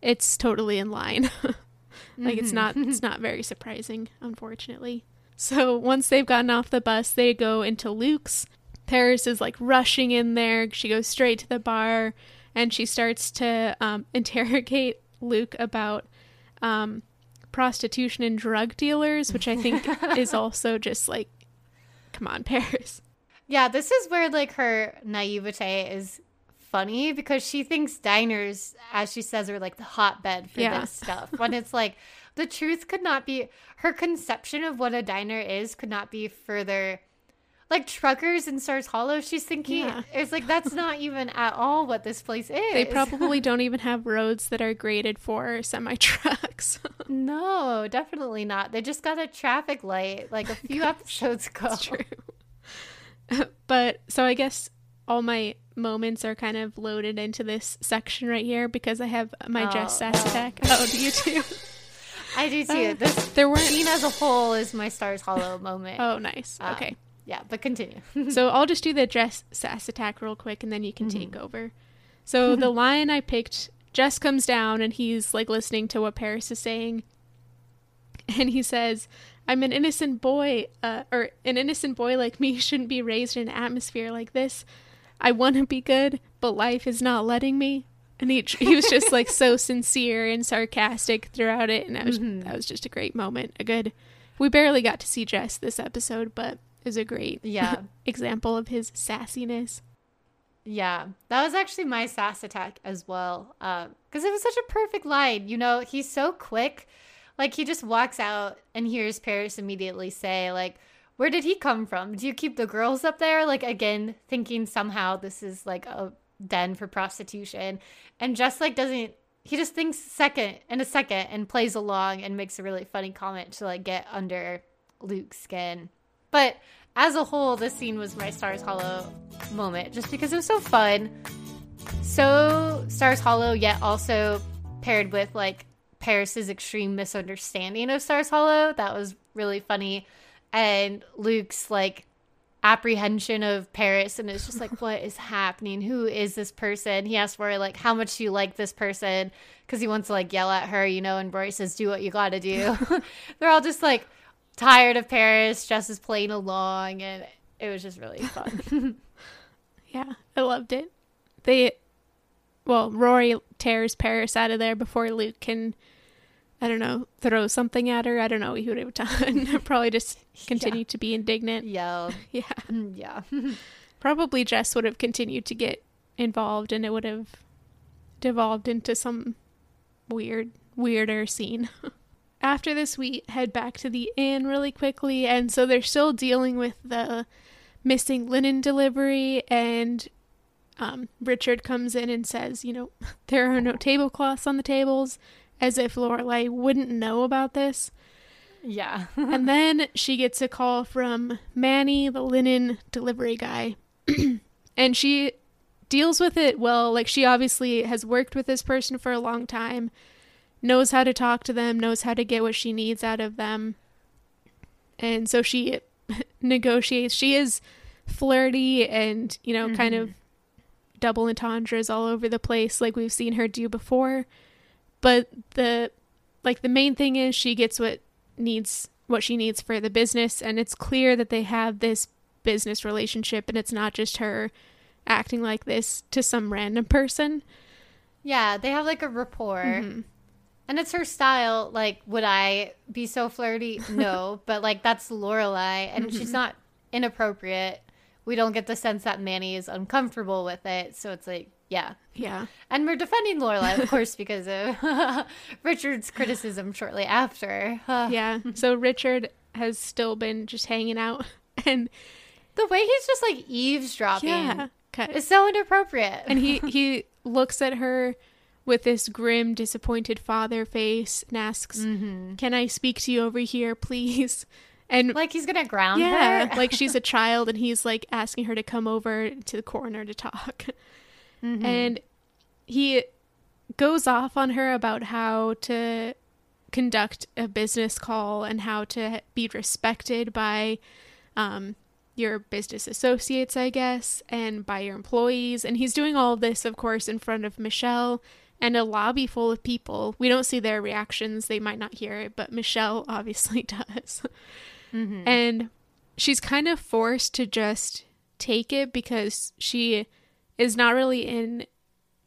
it's totally in line. like it's not it's not very surprising, unfortunately. So once they've gotten off the bus, they go into Luke's. Paris is like rushing in there. She goes straight to the bar and she starts to um, interrogate Luke about um, prostitution and drug dealers, which I think is also just like, come on, Paris. Yeah, this is where like her naivete is funny because she thinks diners, as she says, are like the hotbed for Yeah. this stuff. When it's like the truth could not be her conception of what a diner is could not be further like truckers in Stars Hollow. She's thinking Yeah. it's like that's not even at all what this place is. They probably don't even have roads that are graded for semi trucks. no, definitely not. They just got a traffic light like a few episodes ago. That's true. but so I guess all my moments are kind of loaded into this section right here because I have my Jess Oh, sass attack. Oh, do you too? I do too. This There weren't. scene as a whole is my Stars Hollow moment. Oh, nice. Um, Okay. Yeah, but continue. so I'll just do the dress Sass attack real quick and then you can take over. So the line I picked, Jess comes down and he's like listening to what Paris is saying. And he says, I'm an innocent boy, uh, or an innocent boy like me shouldn't be raised in an atmosphere like this. I want to be good, but life is not letting me. And he, he was just like so sincere and sarcastic throughout it. And that was, that was just a great moment. A good, we barely got to see Jess this episode, but was a great Yeah. example of his sassiness. Yeah, that was actually my sass attack as well. Uh, because it was such a perfect line. You know, he's so quick. Like, he just walks out and hears Paris immediately say, like, where did he come from? Do you keep the girls up there? Like, again, thinking somehow this is like a den for prostitution. And just like doesn't, he just thinks second in a second and plays along and makes a really funny comment to like get under Luke's skin. But as a whole, this scene was my Stars Hollow moment just because it was so fun. So Stars Hollow, yet also paired with like Paris's extreme misunderstanding of Stars Hollow. That was really funny. And Luke's like apprehension of Paris and it's just like what is happening? Who is this person? He asks Rory like how much do you like this person? Because he wants to like yell at her, you know, and Rory says, Do what you gotta do. They're all just like tired of Paris, Jess is playing along and it was just really fun. yeah, I loved it. They well, Rory tears Paris out of there before Luke can I don't know, throw something at her. I don't know what he would have done. Probably just continue yeah. to be indignant. Yell. Yeah. Yeah. Mm, Probably Jess would have continued to get involved and it would have devolved into some weird, weirder scene. After this, we head back to the inn really quickly, and so they're still dealing with the missing linen delivery, and um, Richard comes in and says, you know, there are no tablecloths on the tables as if Lorelai wouldn't know about this. Yeah. and then she gets a call from Manny, the linen delivery guy. and she deals with it well. Like, she obviously has worked with this person for a long time, knows how to talk to them, knows how to get what she needs out of them. And so she negotiates. She is flirty and, you know, mm-hmm. kind of double entendres all over the place, like we've seen her do before. But the like the main thing is she gets what needs what she needs for the business and it's clear that they have this business relationship and it's not just her acting like this to some random person. Yeah, they have like a rapport. Mm-hmm. And it's her style. Like, would I be so flirty? No, but like that's Lorelai, and mm-hmm. she's not inappropriate. We don't get the sense that Manny is uncomfortable with it, so it's like yeah. Yeah. And we're defending Lorelai, of course, because of Richard's criticism shortly after. yeah. So Richard has still been just hanging out and the way he's just like eavesdropping yeah, is so inappropriate. And he he looks at her with this grim, disappointed father face and asks, mm-hmm. "Can I speak to you over here, please?" And like he's gonna ground yeah, her. like she's a child, and he's like asking her to come over to the corner to talk. Mm-hmm. And he goes off on her about how to conduct a business call and how to be respected by um, your business associates, I guess, and by your employees. And he's doing all this, of course, in front of Michel and a lobby full of people. We don't see their reactions, they might not hear it, but Michel obviously does. Mm-hmm. And she's kind of forced to just take it because she is not really in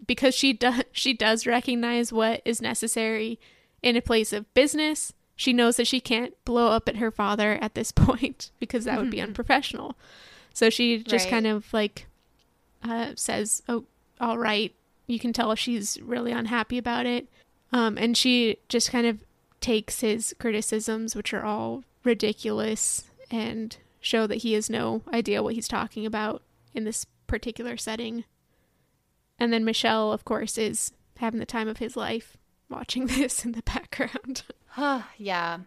because she does she does recognize what is necessary in a place of business. She knows that she can't blow up at her father at this point because that would be unprofessional. So she just right. kind of like uh, says, "Oh, all right." You can tell she's really unhappy about it, um, and she just kind of takes his criticisms, which are all ridiculous, and show that he has no idea what he's talking about in this particular setting. And then Michel, of course, is having the time of his life watching this in the background. yeah.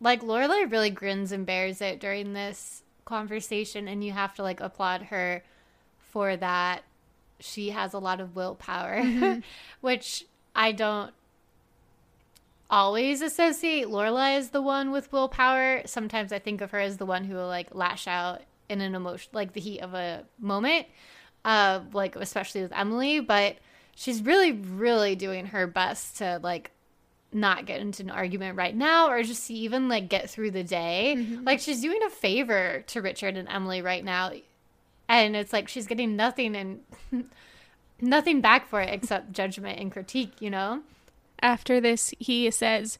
Like Lorelai really grins and bears it during this conversation, and you have to like applaud her for that. She has a lot of willpower, mm-hmm. which I don't always associate Lorelai as the one with willpower. Sometimes I think of her as the one who will like lash out in an emotion like the heat of a moment uh like especially with Emily but she's really really doing her best to like not get into an argument right now or just even like get through the day mm-hmm. like she's doing a favor to Richard and Emily right now and it's like she's getting nothing and nothing back for it except judgment and critique you know after this he says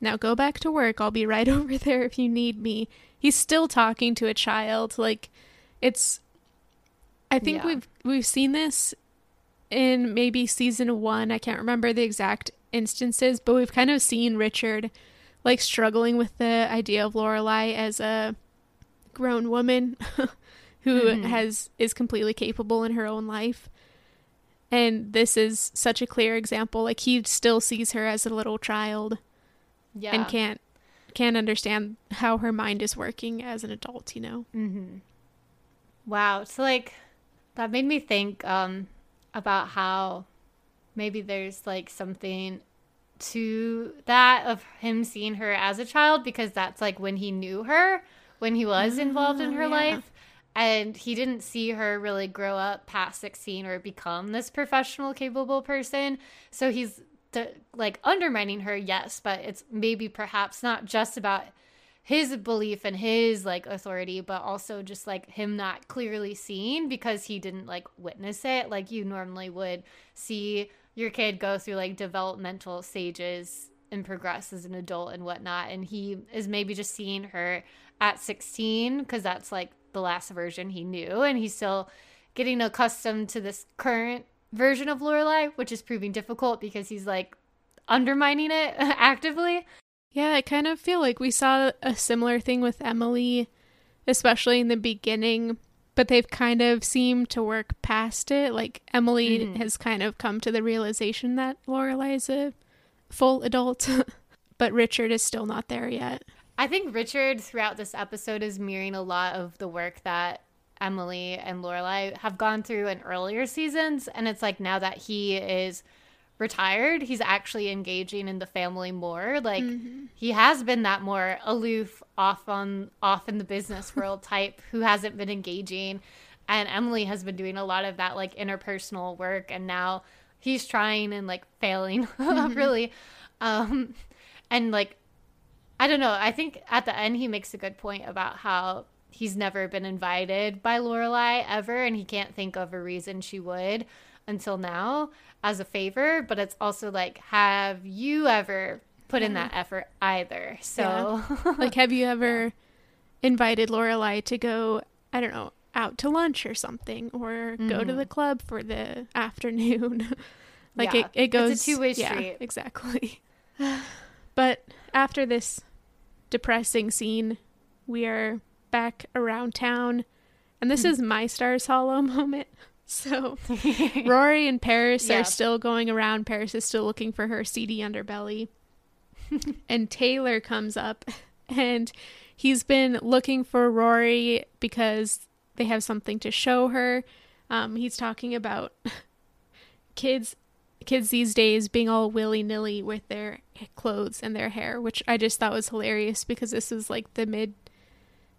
now go back to work i'll be right over there if you need me he's still talking to a child. Like it's I think yeah. we've we've seen this in maybe season 1. I can't remember the exact instances, but we've kind of seen Richard like struggling with the idea of Lorelai as a grown woman who mm-hmm. has is completely capable in her own life. And this is such a clear example. Like he still sees her as a little child. Yeah. And can't can't understand how her mind is working as an adult, you know. Mm-hmm. Wow. So like that made me think um about how maybe there's like something to that of him seeing her as a child because that's like when he knew her, when he was involved in Oh, her yeah. life. And he didn't see her really grow up past 16 or become this professional, capable person. So he's like undermining her, yes, but it's maybe perhaps not just about his belief and his like authority, but also just like him not clearly seeing because he didn't like witness it like you normally would see your kid go through like developmental stages and progress as an adult and whatnot. And he is maybe just seeing her at 16 because that's like the last version he knew. And he's still getting accustomed to this current version of Lorelai, which is proving difficult because he's like undermining it actively. Yeah, I kind of feel like we saw a similar thing with Emily, especially in the beginning, but they've kind of seemed to work past it. Like Emily Mhm. has kind of come to the realization that Lorelai is a full adult, but Richard is still not there yet. I think Richard throughout this episode is mirroring a lot of the work that Emily and Lorelai have gone through in earlier seasons, and it's like now that he is retired, he's actually engaging in the family more. Like he has been that more aloof, off on off in the business world type who hasn't been engaging, and Emily has been doing a lot of that like interpersonal work, and now he's trying and like failing really, um, and like I don't know. I think at the end he makes a good point about how he's never been invited by Lorelai ever, and he can't think of a reason she would until now as a favor. But it's also like, have you ever put in that effort either? So, Like, have you ever invited Lorelai to go, I don't know, out to lunch or something, or go to the mm-hmm. club for the afternoon? like Yeah, it, it goes it's a two-way yeah, street. exactly. but after this depressing scene, we are back around town, and this is my stars hollow moment. So Rory and Paris Yeah. are still going around. Paris is still looking for her seedy underbelly. and Taylor comes up and he's been looking for Rory because they have something to show her. Um, he's talking about kids kids these days being all willy-nilly with their clothes and their hair, which I just thought was hilarious because this is like the mid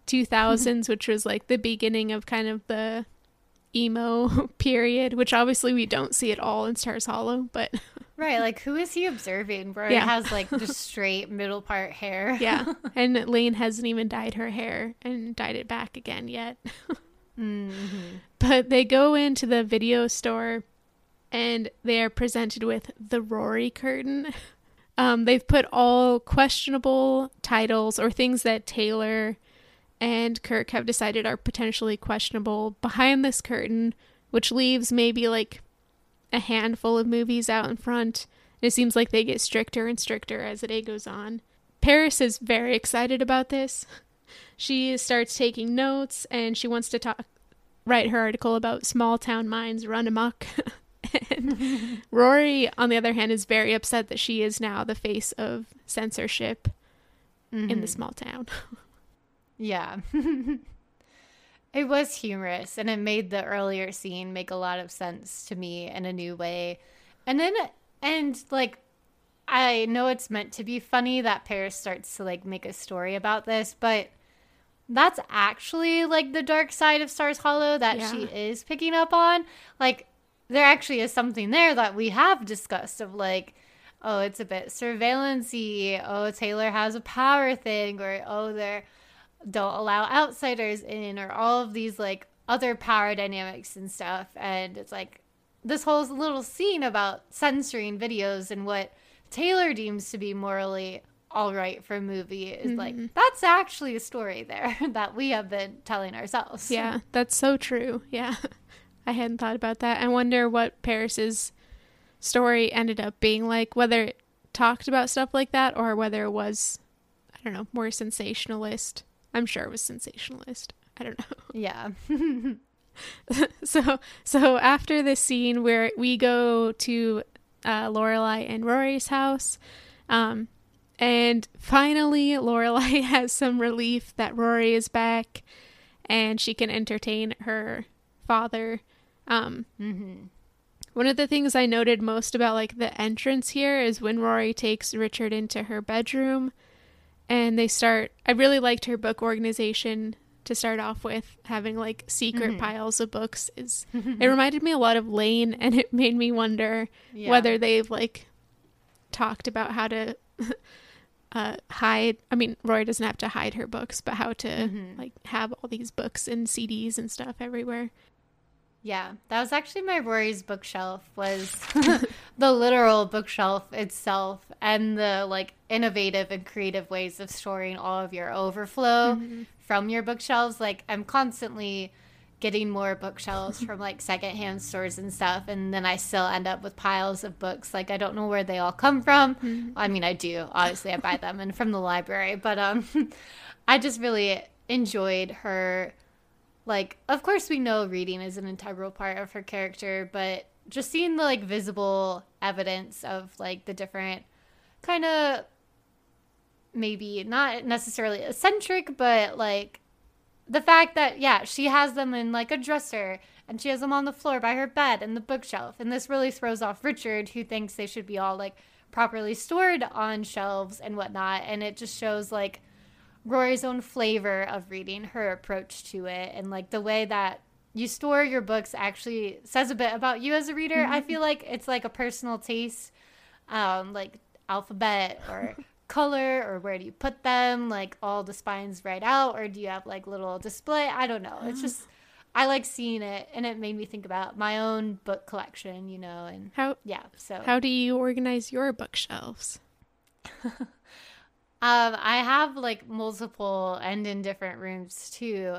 2000s, which was like the beginning of kind of the emo period, which obviously we don't see at all in Stars Hollow, but right, like who is he observing? Where Yeah. it has like just straight middle part hair. yeah. And Lane hasn't even dyed her hair and dyed it back again yet. Mhm. But they go into the video store and they are presented with the Rory curtain. Um, they've put all questionable titles or things that Taylor and Kirk have decided are potentially questionable behind this curtain, which leaves maybe like a handful of movies out in front. It seems like they get stricter and stricter as the day goes on. Paris is very excited about this. She starts taking notes and she wants to talk write her article about small town minds run amok. and Rory, on the other hand, is very upset that she is now the face of censorship in the Mhm. small town. Yeah. it was humorous and it made the earlier scene make a lot of sense to me in a new way. And then and like I know it's meant to be funny that Paris starts to like make a story about this, but that's actually like the dark side of Stars Hollow that she is picking up on. Like there actually is something there that we have discussed of like oh it's a bit surveillancey oh taylor has a power thing or oh they're don't allow outsiders in or all of these like other power dynamics and stuff and it's like this whole little scene about censoring videos and what taylor deems to be morally all right for a movie is like mm-hmm. that's actually a story there that we have been telling ourselves yeah, that's so true. Yeah. I hadn't thought about that. I wonder what Paris's story ended up being like, whether it talked about stuff like that or whether it was, I don't know, more sensationalist. I'm sure it was sensationalist. I don't know. yeah so so after this scene where we go to uh, Lorelai and Rory's house, um, And finally, Lorelai has some relief that Rory is back and she can entertain her father. Um, Mm-hmm. one of the things I noted most about like the entrance here is when Rory takes Richard into her bedroom and they start I really liked her book organization to start off with having like secret Mhm. piles of books is it reminded me a lot of Lane and it made me wonder Yeah. whether they've like talked about how to uh hide I mean Rory doesn't have to hide her books but how to Mhm. like have all these books and CDs and stuff everywhere. Yeah, that was actually my Rory's bookshelf was the literal bookshelf itself and the like innovative and creative ways of storing all of your overflow from your bookshelves. Like I'm constantly getting more bookshelves from like secondhand stores and stuff and then I still end up with piles of books. Like I don't know where they all come from. I mean I do. Obviously I buy them and from the library, but um I just really enjoyed her like of course we know reading is an integral part of her character but just seeing the like visible evidence of like the different kind of maybe not necessarily eccentric but like the fact that yeah she has them in like a dresser and she has them on the floor by her bed and the bookshelf and this really throws off richard who thinks they should be all like properly stored on shelves and whatnot and it just shows like Rory's own flavor of reading, her approach to it, and like the way that you store your books actually says a bit about you as a reader. I feel like it's like a personal taste, um, like alphabet or color or where do you put them, like all the spines right out, or do you have like little display? I don't know. It's just I like seeing it, and it made me think about my own book collection, you know, and How yeah. So how do you organize your bookshelves? Um, I have like multiple and in different rooms too.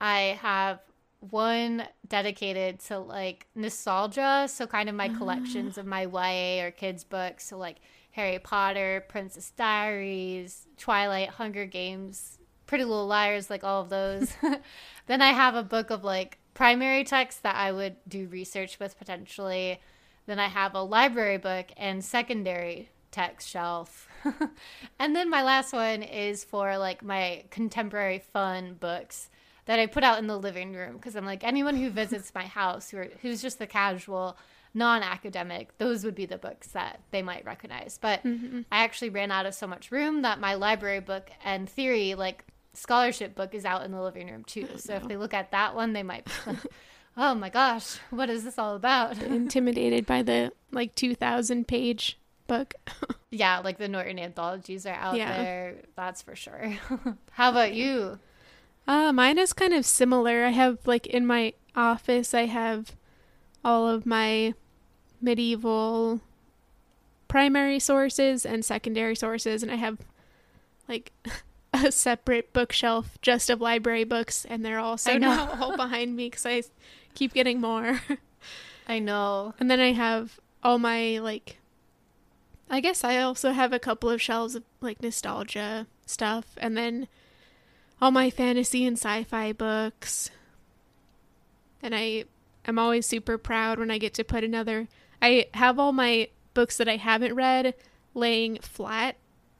I have one dedicated to like nostalgia, so kind of my collections of my YA or kids books, so like Harry Potter, Princess Diaries, Twilight, Hunger Games, Pretty Little Liars, like all of those. then I have a book of like primary text that I would do research with potentially. Then I have a library book and secondary text shelf. and then my last one is for like my contemporary fun books that I put out in the living room because I'm like anyone who visits my house who are, who's just the casual non-academic those would be the books that they might recognize. But mm-hmm. I actually ran out of so much room that my library book and theory like scholarship book is out in the living room too. Oh, so if they look at that one they might be like oh my gosh what is this all about? Intimidated by the like 2000 page book. Yeah, like the Norton anthologies are out Yeah. there. That's for sure. How about you? Uh, mine is kind of similar. I have like in my office, I have all of my medieval primary sources and secondary sources, and I have like a separate bookshelf just of library books, and they're all so now all behind me because I keep getting more. I know. And then I have all my like I guess I also have a couple of shelves of like nostalgia stuff and then all my fantasy and sci-fi books. And I am always super proud when I get to put another I have all my books that I haven't read laying flat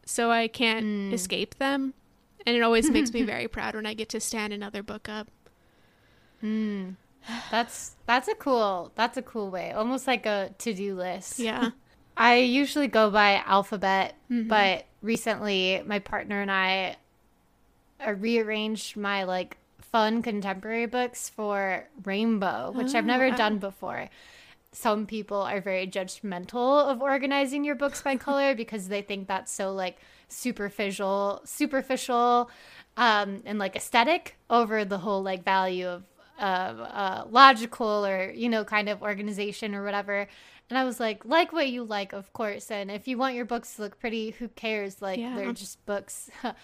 so I can't Mm. escape them. And it always makes me very proud when I get to stand another book up. Mm. That's that's a cool that's a cool way. Almost like a to-do list. Yeah. I usually go by alphabet, Mhm. but recently my partner and I uh, rearranged my like fun contemporary books for rainbow, which I've never Oh, done before. Some people are very judgmental of organizing your books by color because they think that's so like superficial, superficial, um, and like aesthetic over the whole like value of of uh, logical or you know kind of organization or whatever. And I was like, like what you like, of course. And if you want your books to look pretty, who cares? Like Yeah. they're just books.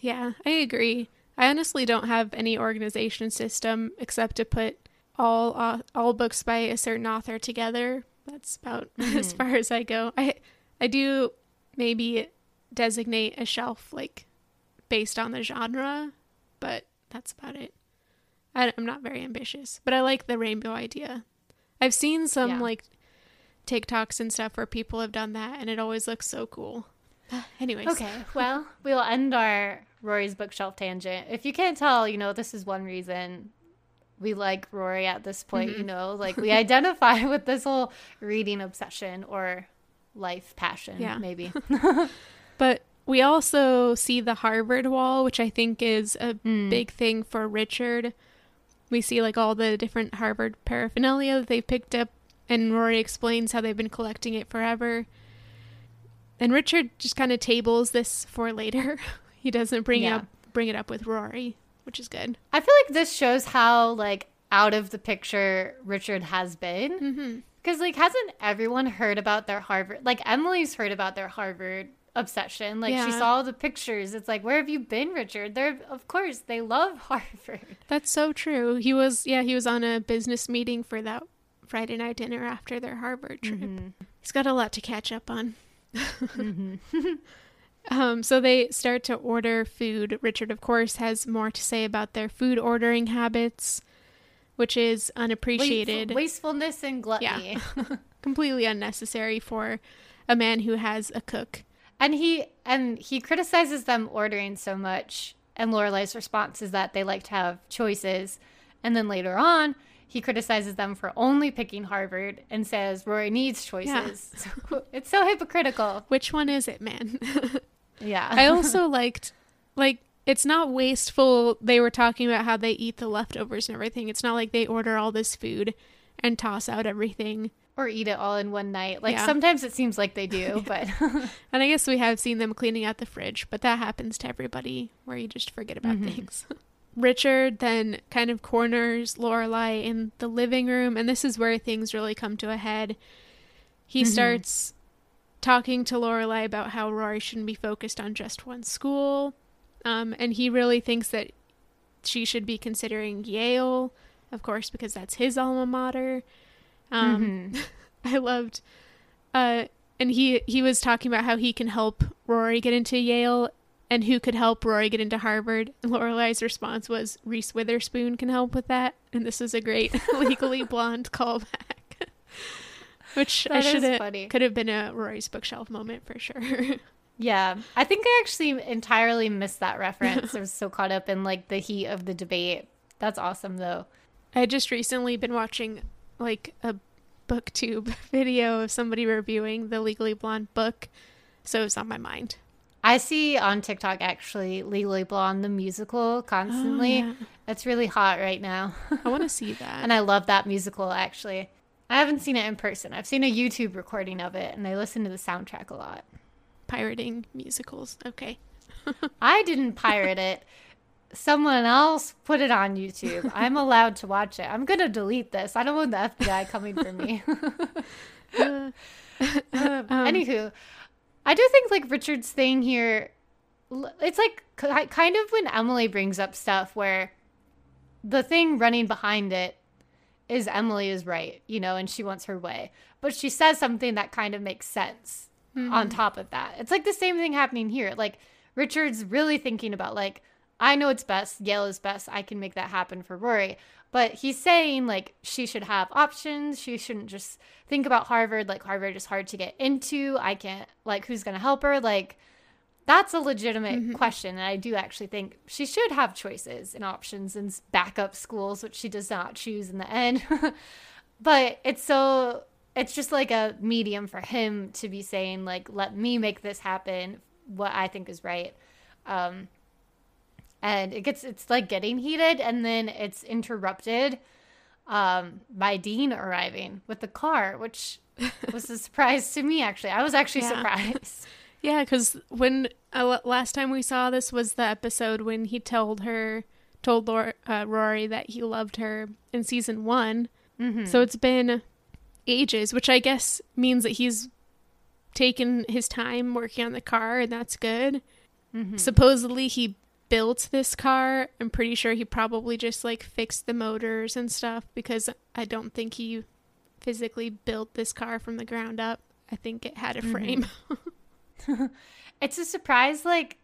Yeah, I agree. I honestly don't have any organization system except to put all uh, all books by a certain author together. That's about as far as I go. I I do maybe designate a shelf like based on the genre, but that's about it. I, I'm not very ambitious, but I like the rainbow idea. I've seen some Yeah. like TikToks and stuff where people have done that, and it always looks so cool. Anyways. Okay, well, we'll end our Rory's bookshelf tangent. If you can't tell, you know, this is one reason we like Rory at this point, you mm-hmm. know, like we identify with this whole reading obsession or life passion, Yeah. maybe. But we also see the Harvard wall, which I think is a hmm. big thing for Richard. We see like all the different Harvard paraphernalia that they've picked up, and Rory explains how they've been collecting it forever. And Richard just kind of tables this for later. he doesn't bring Yeah. up bring it up with Rory, which is good. I feel like this shows how like out of the picture Richard has been. Mm-hmm. Because like hasn't everyone heard about their Harvard? Like Emily's heard about their Harvard obsession. Like she Yeah. saw the pictures. It's like, where have you been, Richard? They're of course they love Harvard. That's so true. He was yeah, he was on a business meeting for that Friday night dinner after their Harvard trip. He's got a lot to catch up on. um, so they start to order food. Richard, of course, has more to say about their food ordering habits, which is unappreciated, Wastefulness and gluttony. completely unnecessary for a man who has a cook. And he and he criticizes them ordering so much. And Lorelai's response is that they like to have choices. And then later on, he criticizes them for only picking Harvard and says Rory needs choices. So it's so hypocritical. Which one is it, man? Yeah. I also liked, like, it's not wasteful. They were talking about how they eat the leftovers and everything. It's not like they order all this food and toss out everything. or eat it all in one night. Like Yeah. sometimes it seems like they do, but And I guess we have seen them cleaning out the fridge, but that happens to everybody where you just forget about mm-hmm. things. Richard then kind of corners Lorelai in the living room, and this is where things really come to a head. He starts talking to Lorelai about how Rory shouldn't be focused on just one school, um, and he really thinks that she should be considering Yale, of course, because that's his alma mater. Um, I loved, uh, and he he was talking about how he can help Rory get into Yale, and who could help Rory get into Harvard. Lorelai's response was Reese Witherspoon can help with that, and this is a great Legally Blonde callback, which I should have could have been a Rory's bookshelf moment for sure. yeah. I think I actually entirely missed that reference. I was so caught up in like the heat of the debate. That's awesome though. I had just recently been watching like a booktube video of somebody reviewing the Legally Blonde book, so it's on my mind. I see on TikTok actually Legally Blonde the musical constantly. Oh, yeah. It's really hot right now. I want to see that. and I love that musical actually. I haven't seen it in person. I've seen a YouTube recording of it and I listen to the soundtrack a lot. Pirating musicals. Okay. I didn't pirate it. Someone else put it on YouTube. I'm allowed to watch it. I'm going to delete this. I don't want the FBI coming for me. Uh, Um, Anywho, I do think like Richard's thing here, it's like ki- kind of when Emily brings up stuff where the thing running behind it is Emily is right, you know, and she wants her way. But she says something that kind of makes sense on mm-hmm. top of that. It's like the same thing happening here. Like Richard's really thinking about like I know it's best, Yale is best. I can make that happen for Rory. But he's saying like she should have options. She shouldn't just think about Harvard. Like Harvard is hard to get into. I can't like who's gonna help her? Like that's a legitimate question. And I do actually think she should have choices and options and backup schools, which she does not choose in the end. but it's so it's just like a medium for him to be saying like let me make this happen what i think is right um and it gets it's like getting heated and then it's interrupted um by dean arriving with the car which was a surprise to me actually i was actually Yeah. surprised Yeah, because when uh, last time we saw this was the episode when he told her, told Lor- uh, Rory that he loved her in season one. So it's been ages, which I guess means that he's taken his time working on the car, and that's good. Supposedly he built this car. I'm pretty sure he probably just like fixed the motors and stuff because I don't think he physically built this car from the ground up. I think it had a mm-hmm. frame. it's a surprise like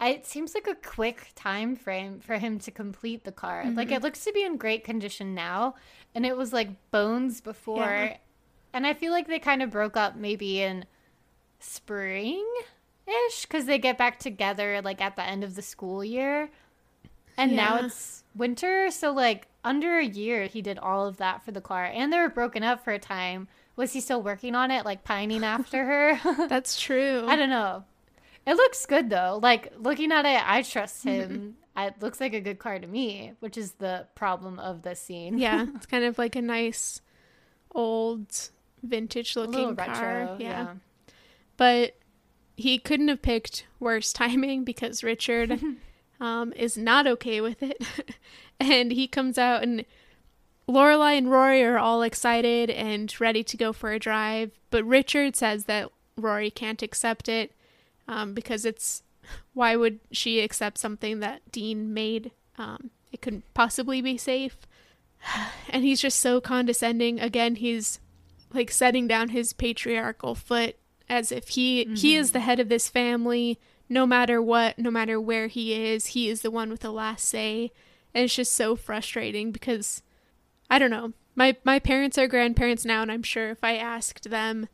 it seems like a quick time frame for him to complete the car like it mm-hmm. looks to be in great condition now and it was like bones before Yeah. and i feel like they kind of broke up maybe in spring ish because they get back together like at the end of the school year. And now it's winter. So, like, under a year, he did all of that for the car. And they were broken up for a time. Was he still working on it, like pining after her? That's true. I don't know. It looks good though. Like looking at it, I trust him. It looks like a good car to me, which is the problem of this scene. yeah, it's kind of like a nice old vintage looking car. retro. yeah. Yeah. But he couldn't have picked worse timing because Richard um, is not okay with it. and he comes out and Lorelai and Rory are all excited and ready to go for a drive, but Richard says that Rory can't accept it um, because it's why would she accept something that Dean made? Um, it couldn't possibly be safe. And he's just so condescending. Again, he's like setting down his patriarchal foot as if he he is the head of this family. No matter what no matter where he is he is the one with the last say. And it's just so frustrating because i don't know. My my parents are grandparents now and i'm sure if i asked them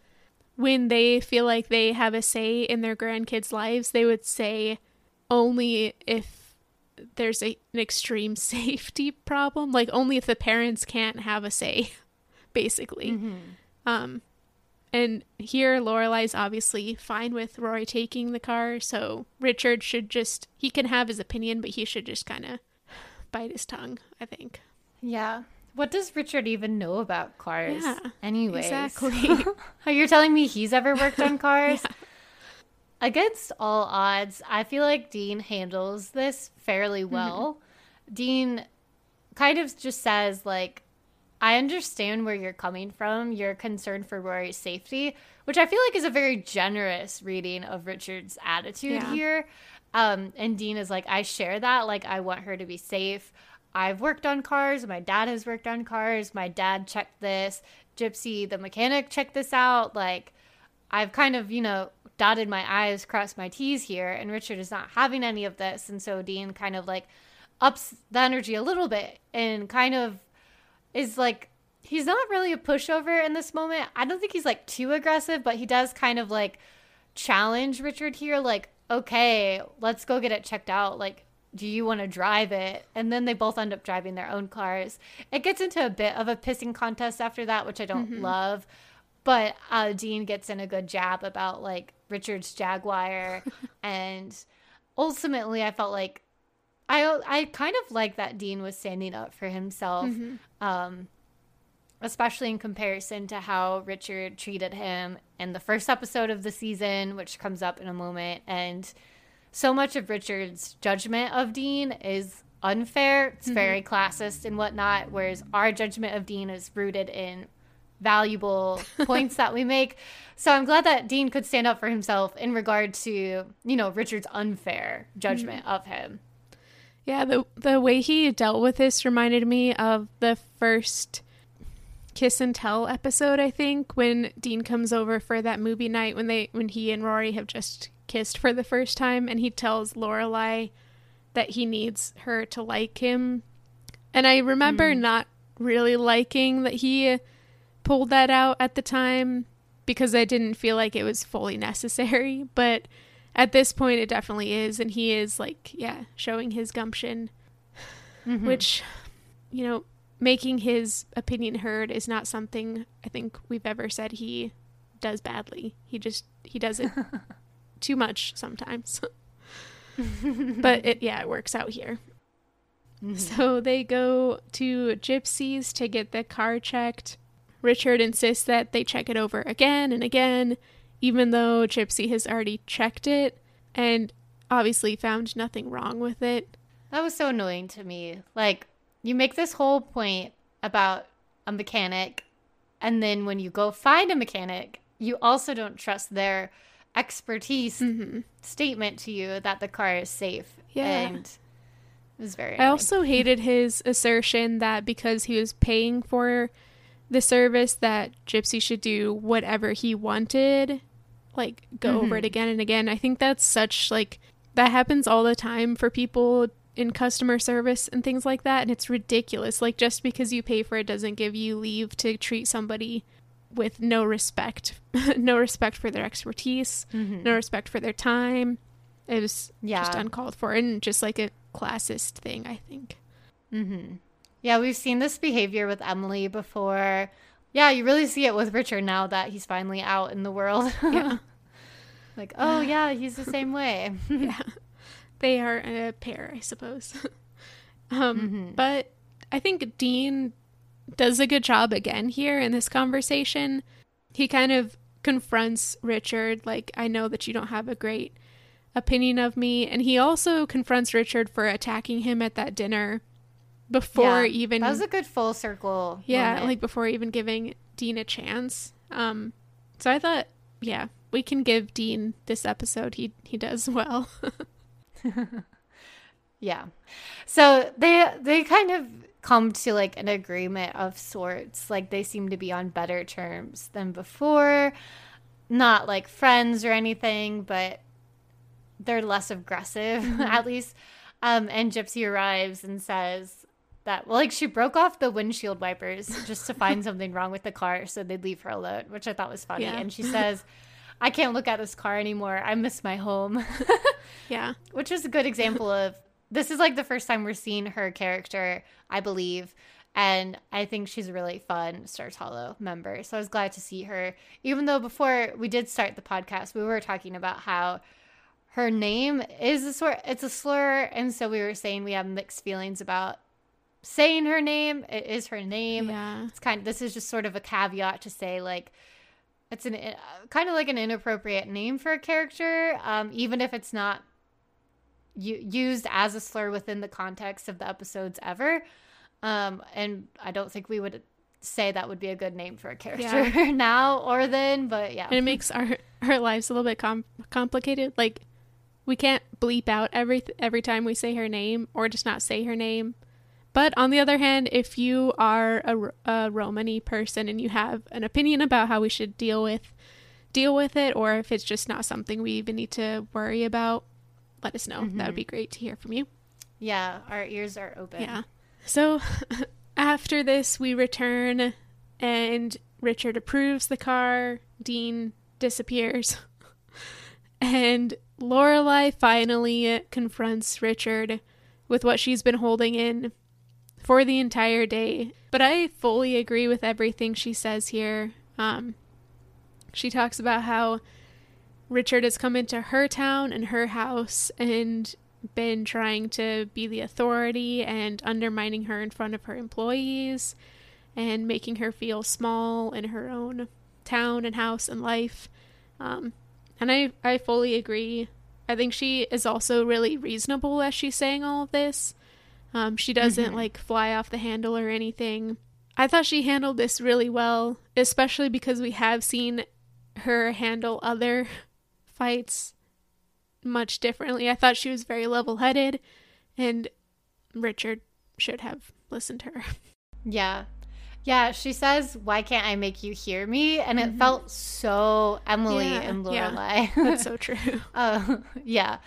when they feel like they have a say in their grandkids lives they would say only if there's a, an extreme safety problem. Like only if the parents can't have a say basically. Um and here Lorelai's obviously fine with Rory taking the car, so Richard should just he can have his opinion, but he should just kind of bite his tongue, I think. Yeah. What does Richard even know about cars? Yeah, Anyways. exactly. Are you telling me he's ever worked on cars? Against all odds, I feel like Dean handles this fairly mm-hmm. well. Dean kind of just says, like, I understand where you're coming from. your concern for Rory's safety, which I feel like is a very generous reading of Richard's attitude Yeah. here. Um, and Dean is like, I share that. Like, I want her to be safe. I've worked on cars. My dad has worked on cars. My dad checked this. Gypsy, the mechanic, checked this out. Like, I've kind of, you know, dotted my I's, crossed my T's here, and Richard is not having any of this. And so Dean kind of like ups the energy a little bit and kind of is like, he's not really a pushover in this moment. I don't think he's like too aggressive, but he does kind of like challenge Richard here, like, okay, let's go get it checked out. Like, do you want to drive it? And then they both end up driving their own cars. It gets into a bit of a pissing contest after that, which I don't love. But uh, Dean gets in a good jab about like Richard's Jaguar, and ultimately, I felt like I I kind of like that Dean was standing up for himself, mm-hmm. um, especially in comparison to how Richard treated him in the first episode of the season, which comes up in a moment, and so much of Richard's judgment of Dean is unfair. It's mm-hmm. very classist and whatnot, whereas our judgment of Dean is rooted in valuable points that we make. So I'm glad that Dean could stand up for himself in regard to, you know, Richard's unfair judgment mm-hmm. of him. Yeah, the the way he dealt with this reminded me of the first Kiss and Tell episode, I think, when Dean comes over for that movie night when they when he and Rory have just kissed for the first time and he tells Lorelai that he needs her to like him. And I remember mm. not really liking that he pulled that out at the time because I didn't feel like it was fully necessary, but at this point it definitely is and he is like yeah showing his gumption mm-hmm. which you know making his opinion heard is not something i think we've ever said he does badly. He just he does it too much sometimes. But it yeah it works out here. Mm-hmm. So they go to Gypsy's to get the car checked. Richard insists that they check it over again and again even though Gypsy has already checked it and obviously found nothing wrong with it. That was so annoying to me. Like, you make this whole point about a mechanic, and then when you go find a mechanic, you also don't trust their expertise mm-hmm. statement to you that the car is safe. Yeah. And it was very I annoying. also hated his assertion that because he was paying for the service that Gypsy should do whatever he wanted, like go over it again and again. I think that's such like that happens all the time for people in customer service and things like that and it's ridiculous. Like just because you pay for it doesn't give you leave to treat somebody with no respect, no respect for their expertise, Mm-hmm. no respect for their time. It was Yeah. just uncalled for and just like a classist thing, I think. Mhm. Yeah, we've seen this behavior with Emily before. Yeah, you really see it with Richard now that he's finally out in the world. Yeah. like, oh yeah, he's the same way. yeah. They are a pair, I suppose. um, But I think Dean does a good job again here in this conversation. He kind of confronts Richard, like, I know that you don't have a great opinion of me. And he also confronts Richard for attacking him at that dinner before Yeah, even. that was a good full circle. yeah, moment. like before even giving Dean a chance. Um, so I thought, yeah, we can give Dean this episode. He he does well. Yeah. So they they kind of come to like an agreement of sorts. Like they seem to be on better terms than before. Not like friends or anything, but they're less aggressive at least. Um and Gypsy arrives and says that well like she broke off the windshield wipers just to find something wrong with the car so they'd leave her alone, which I thought was funny. Yeah. And she says I can't look at this car anymore. I miss my home. yeah. which is a good example of this is like the first time we're seeing her character, I believe. And I think she's a really fun Stars Hollow member. So I was glad to see her. Even though before we did start the podcast, we were talking about how her name is a sort it's a slur. And so we were saying we have mixed feelings about saying her name. It is her name. Yeah. It's kind of this is just sort of a caveat to say like it's an uh, kind of like an inappropriate name for a character, um, even if it's not u- used as a slur within the context of the episodes ever. Um, and I don't think we would say that would be a good name for a character now or then, but yeah. and it makes our our lives a little bit com- complicated. Like we can't bleep out every every time we say her name, or just not say her name. But on the other hand, if you are a, a Romani person and you have an opinion about how we should deal with deal with it, or if it's just not something we even need to worry about, let us know. That would be mm-hmm. great to hear from you. yeah, our ears are open. Yeah. So after this, we return, and Richard approves the car. Dean disappears, and Lorelai finally confronts Richard with what she's been holding in for the entire day. But I fully agree with everything she says here. Um, she talks about how Richard has come into her town and her house and been trying to be the authority and undermining her in front of her employees and making her feel small in her own town and house and life. Um, and I, I fully agree. I think she is also really reasonable as she's saying all of this. Um, she doesn't like fly off the handle or anything. I thought she handled this really well, especially because we have seen her handle other fights much differently. I thought she was very level headed, and Richard should have listened to her. Yeah. Yeah, she says, "Why can't I make you hear me?" And it felt so Emily Yeah, and yeah. Lorelai. That's so true. Uh, yeah.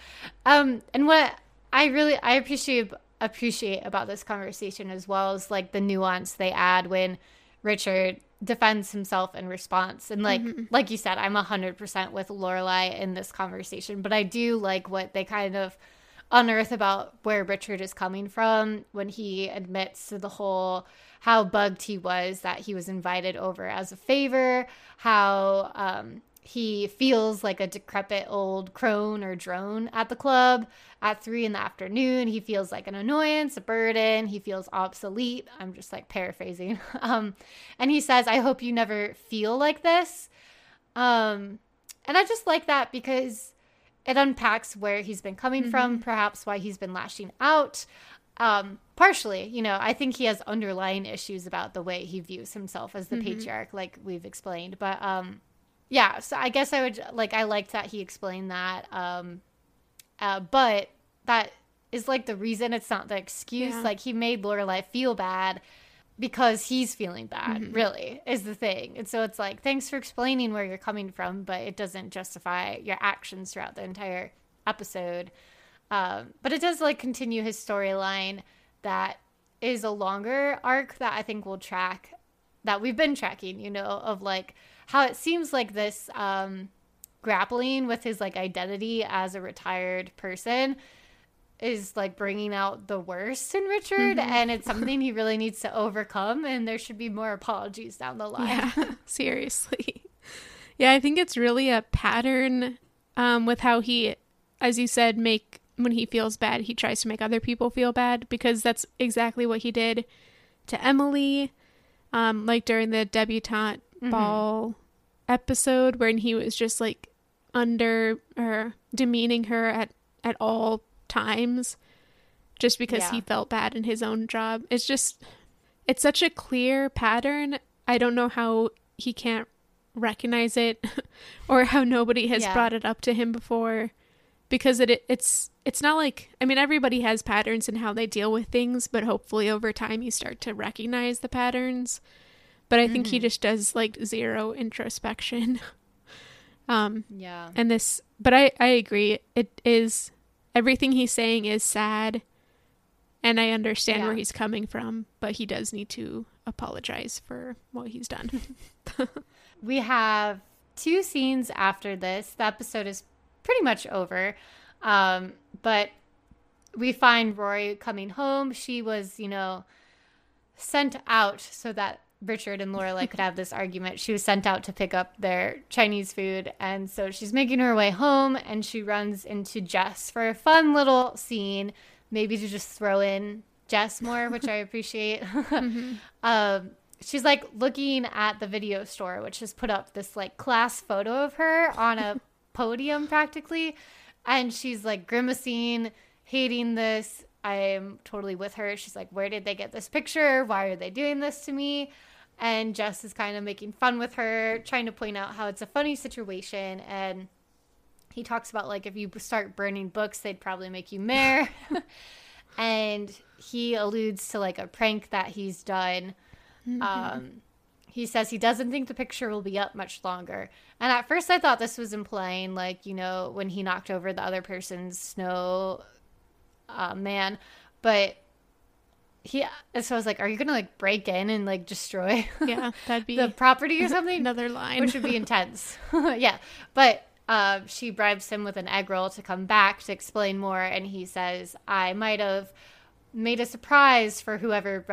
Um, and what I really I appreciate appreciate about this conversation as well is like the nuance they add when Richard defends himself in response. And like like you said, I'm hundred percent with Lorelai in this conversation, but I do like what they kind of unearth about where Richard is coming from when he admits to the whole how bugged he was that he was invited over as a favor, how um, he feels like a decrepit old crone or drone at the club at three in the afternoon. He feels like an annoyance, a burden. He feels obsolete. I'm just like paraphrasing. Um, and he says, I hope you never feel like this. Um, and I just like that because it unpacks where he's been coming from, perhaps why he's been lashing out. Um, partially, you know, I think he has underlying issues about the way he views himself as the patriarch, like we've explained. But um, yeah, so I guess I would like I liked that he explained that. Um, uh, but that is like the reason it's not the excuse. Yeah. Like he made Lorelai feel bad because he's feeling bad. Really, is the thing. And so it's like thanks for explaining where you're coming from, but it doesn't justify your actions throughout the entire episode. Um, but it does like continue his storyline that is a longer arc that I think will track that we've been tracking, you know, of like how it seems like this um, grappling with his like identity as a retired person is like bringing out the worst in Richard mm-hmm. and it's something he really needs to overcome and there should be more apologies down the line. Yeah, seriously. Yeah, I think it's really a pattern um, with how he as you said make when he feels bad, he tries to make other people feel bad because that's exactly what he did to Emily um like during the debutante mm-hmm. ball episode when he was just like under or demeaning her at at all times just because yeah. he felt bad in his own job. It's just it's such a clear pattern. I don't know how he can't recognize it or how nobody has yeah. brought it up to him before because it it's it's not like I mean everybody has patterns in how they deal with things, but hopefully over time you start to recognize the patterns. But I mm-hmm. think he mm-hmm. just does like zero introspection. um yeah. And this but I I agree. It is everything he's saying is sad and I understand yeah. where he's coming from, but he does need to apologize for what he's done. we have two scenes after this. The episode is pretty much over. Um, but we find Rory coming home. She was, you know, sent out so that Richard and Lorelai could have this argument. She was sent out to pick up their Chinese food. And so she's making her way home and she runs into Jess for a fun little scene, maybe to just throw in Jess more, which I appreciate. mm-hmm. um, she's like looking at the video store, which has put up this like class photo of her on a podium practically. And she's like grimacing, hating this. I'm totally with her. She's like, Where did they get this picture? Why are they doing this to me? and Jess is kind of making fun with her, trying to point out how it's a funny situation. And he talks about like if you start burning books, they'd probably make you mayor. and he alludes to like a prank that he's done. Mm-hmm. Um, he says he doesn't think the picture will be up much longer. And at first, I thought this was implying, like, you know, when he knocked over the other person's snow uh, man. But he so I was like, are you gonna like break in and like destroy yeah that'd be the property or something? another line. Which would be intense. Yeah. But uh, she bribes him with an egg roll to come back to explain more and he says I might have made a surprise for whoever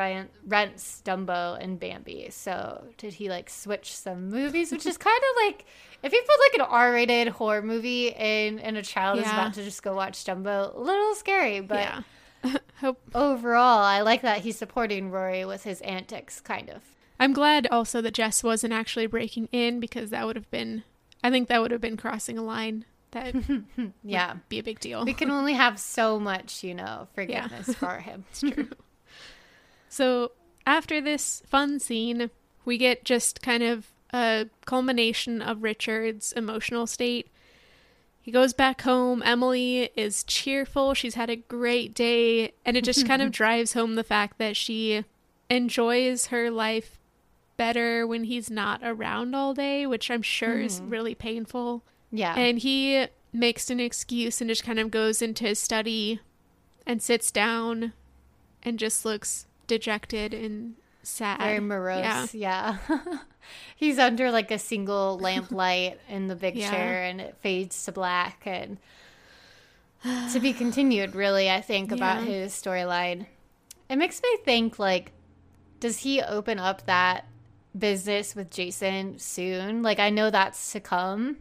rents Dumbo and Bambi so did he like switch some movies which is kind of like if you put like an R-rated horror movie in and a child yeah. is about to just go watch Dumbo a little scary but yeah Hope. Overall, I like that he's supporting Rory with his antics, kind of. I'm glad also that Jess wasn't actually breaking in because that would have been, I think that would have been crossing a line that yeah be a big deal. We can only have so much, you know, forgiveness yeah. for him. it's true. so after this fun scene, we get just kind of a culmination of Richard's emotional state he goes back home. Emily is cheerful. She's had a great day. And it just kind of drives home the fact that she enjoys her life better when he's not around all day, which I'm sure mm. is mm-hmm. really painful. Yeah. And he makes an excuse and just kind of goes into his study and sits down and just looks dejected and sad. Very morose. Yeah. yeah. He's under like a single lamp light in the big yeah. chair and it fades to black and to be continued really I think about yeah. his storyline. It makes me think like does he open up that business with Jason soon? Like I know that's to come.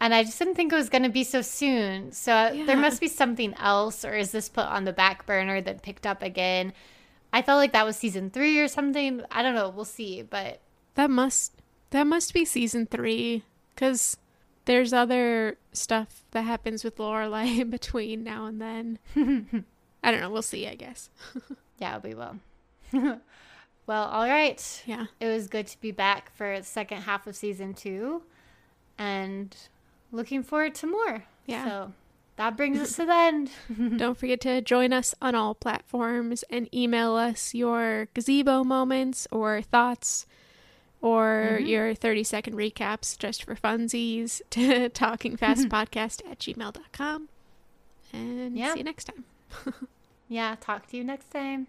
And I just didn't think it was going to be so soon. So yeah. there must be something else, or is this put on the back burner then picked up again? I felt like that was season three or something. I don't know. We'll see. But that must that must be season three because there's other stuff that happens with Lorelai in between now and then. I don't know. We'll see. I guess. yeah, we will. well, all right. Yeah. It was good to be back for the second half of season two, and looking forward to more. Yeah. So that brings us to the end. Don't forget to join us on all platforms and email us your gazebo moments or thoughts or mm-hmm. your 30 second recaps just for funsies to talkingfastpodcast at gmail.com. And yeah. see you next time. yeah, talk to you next time.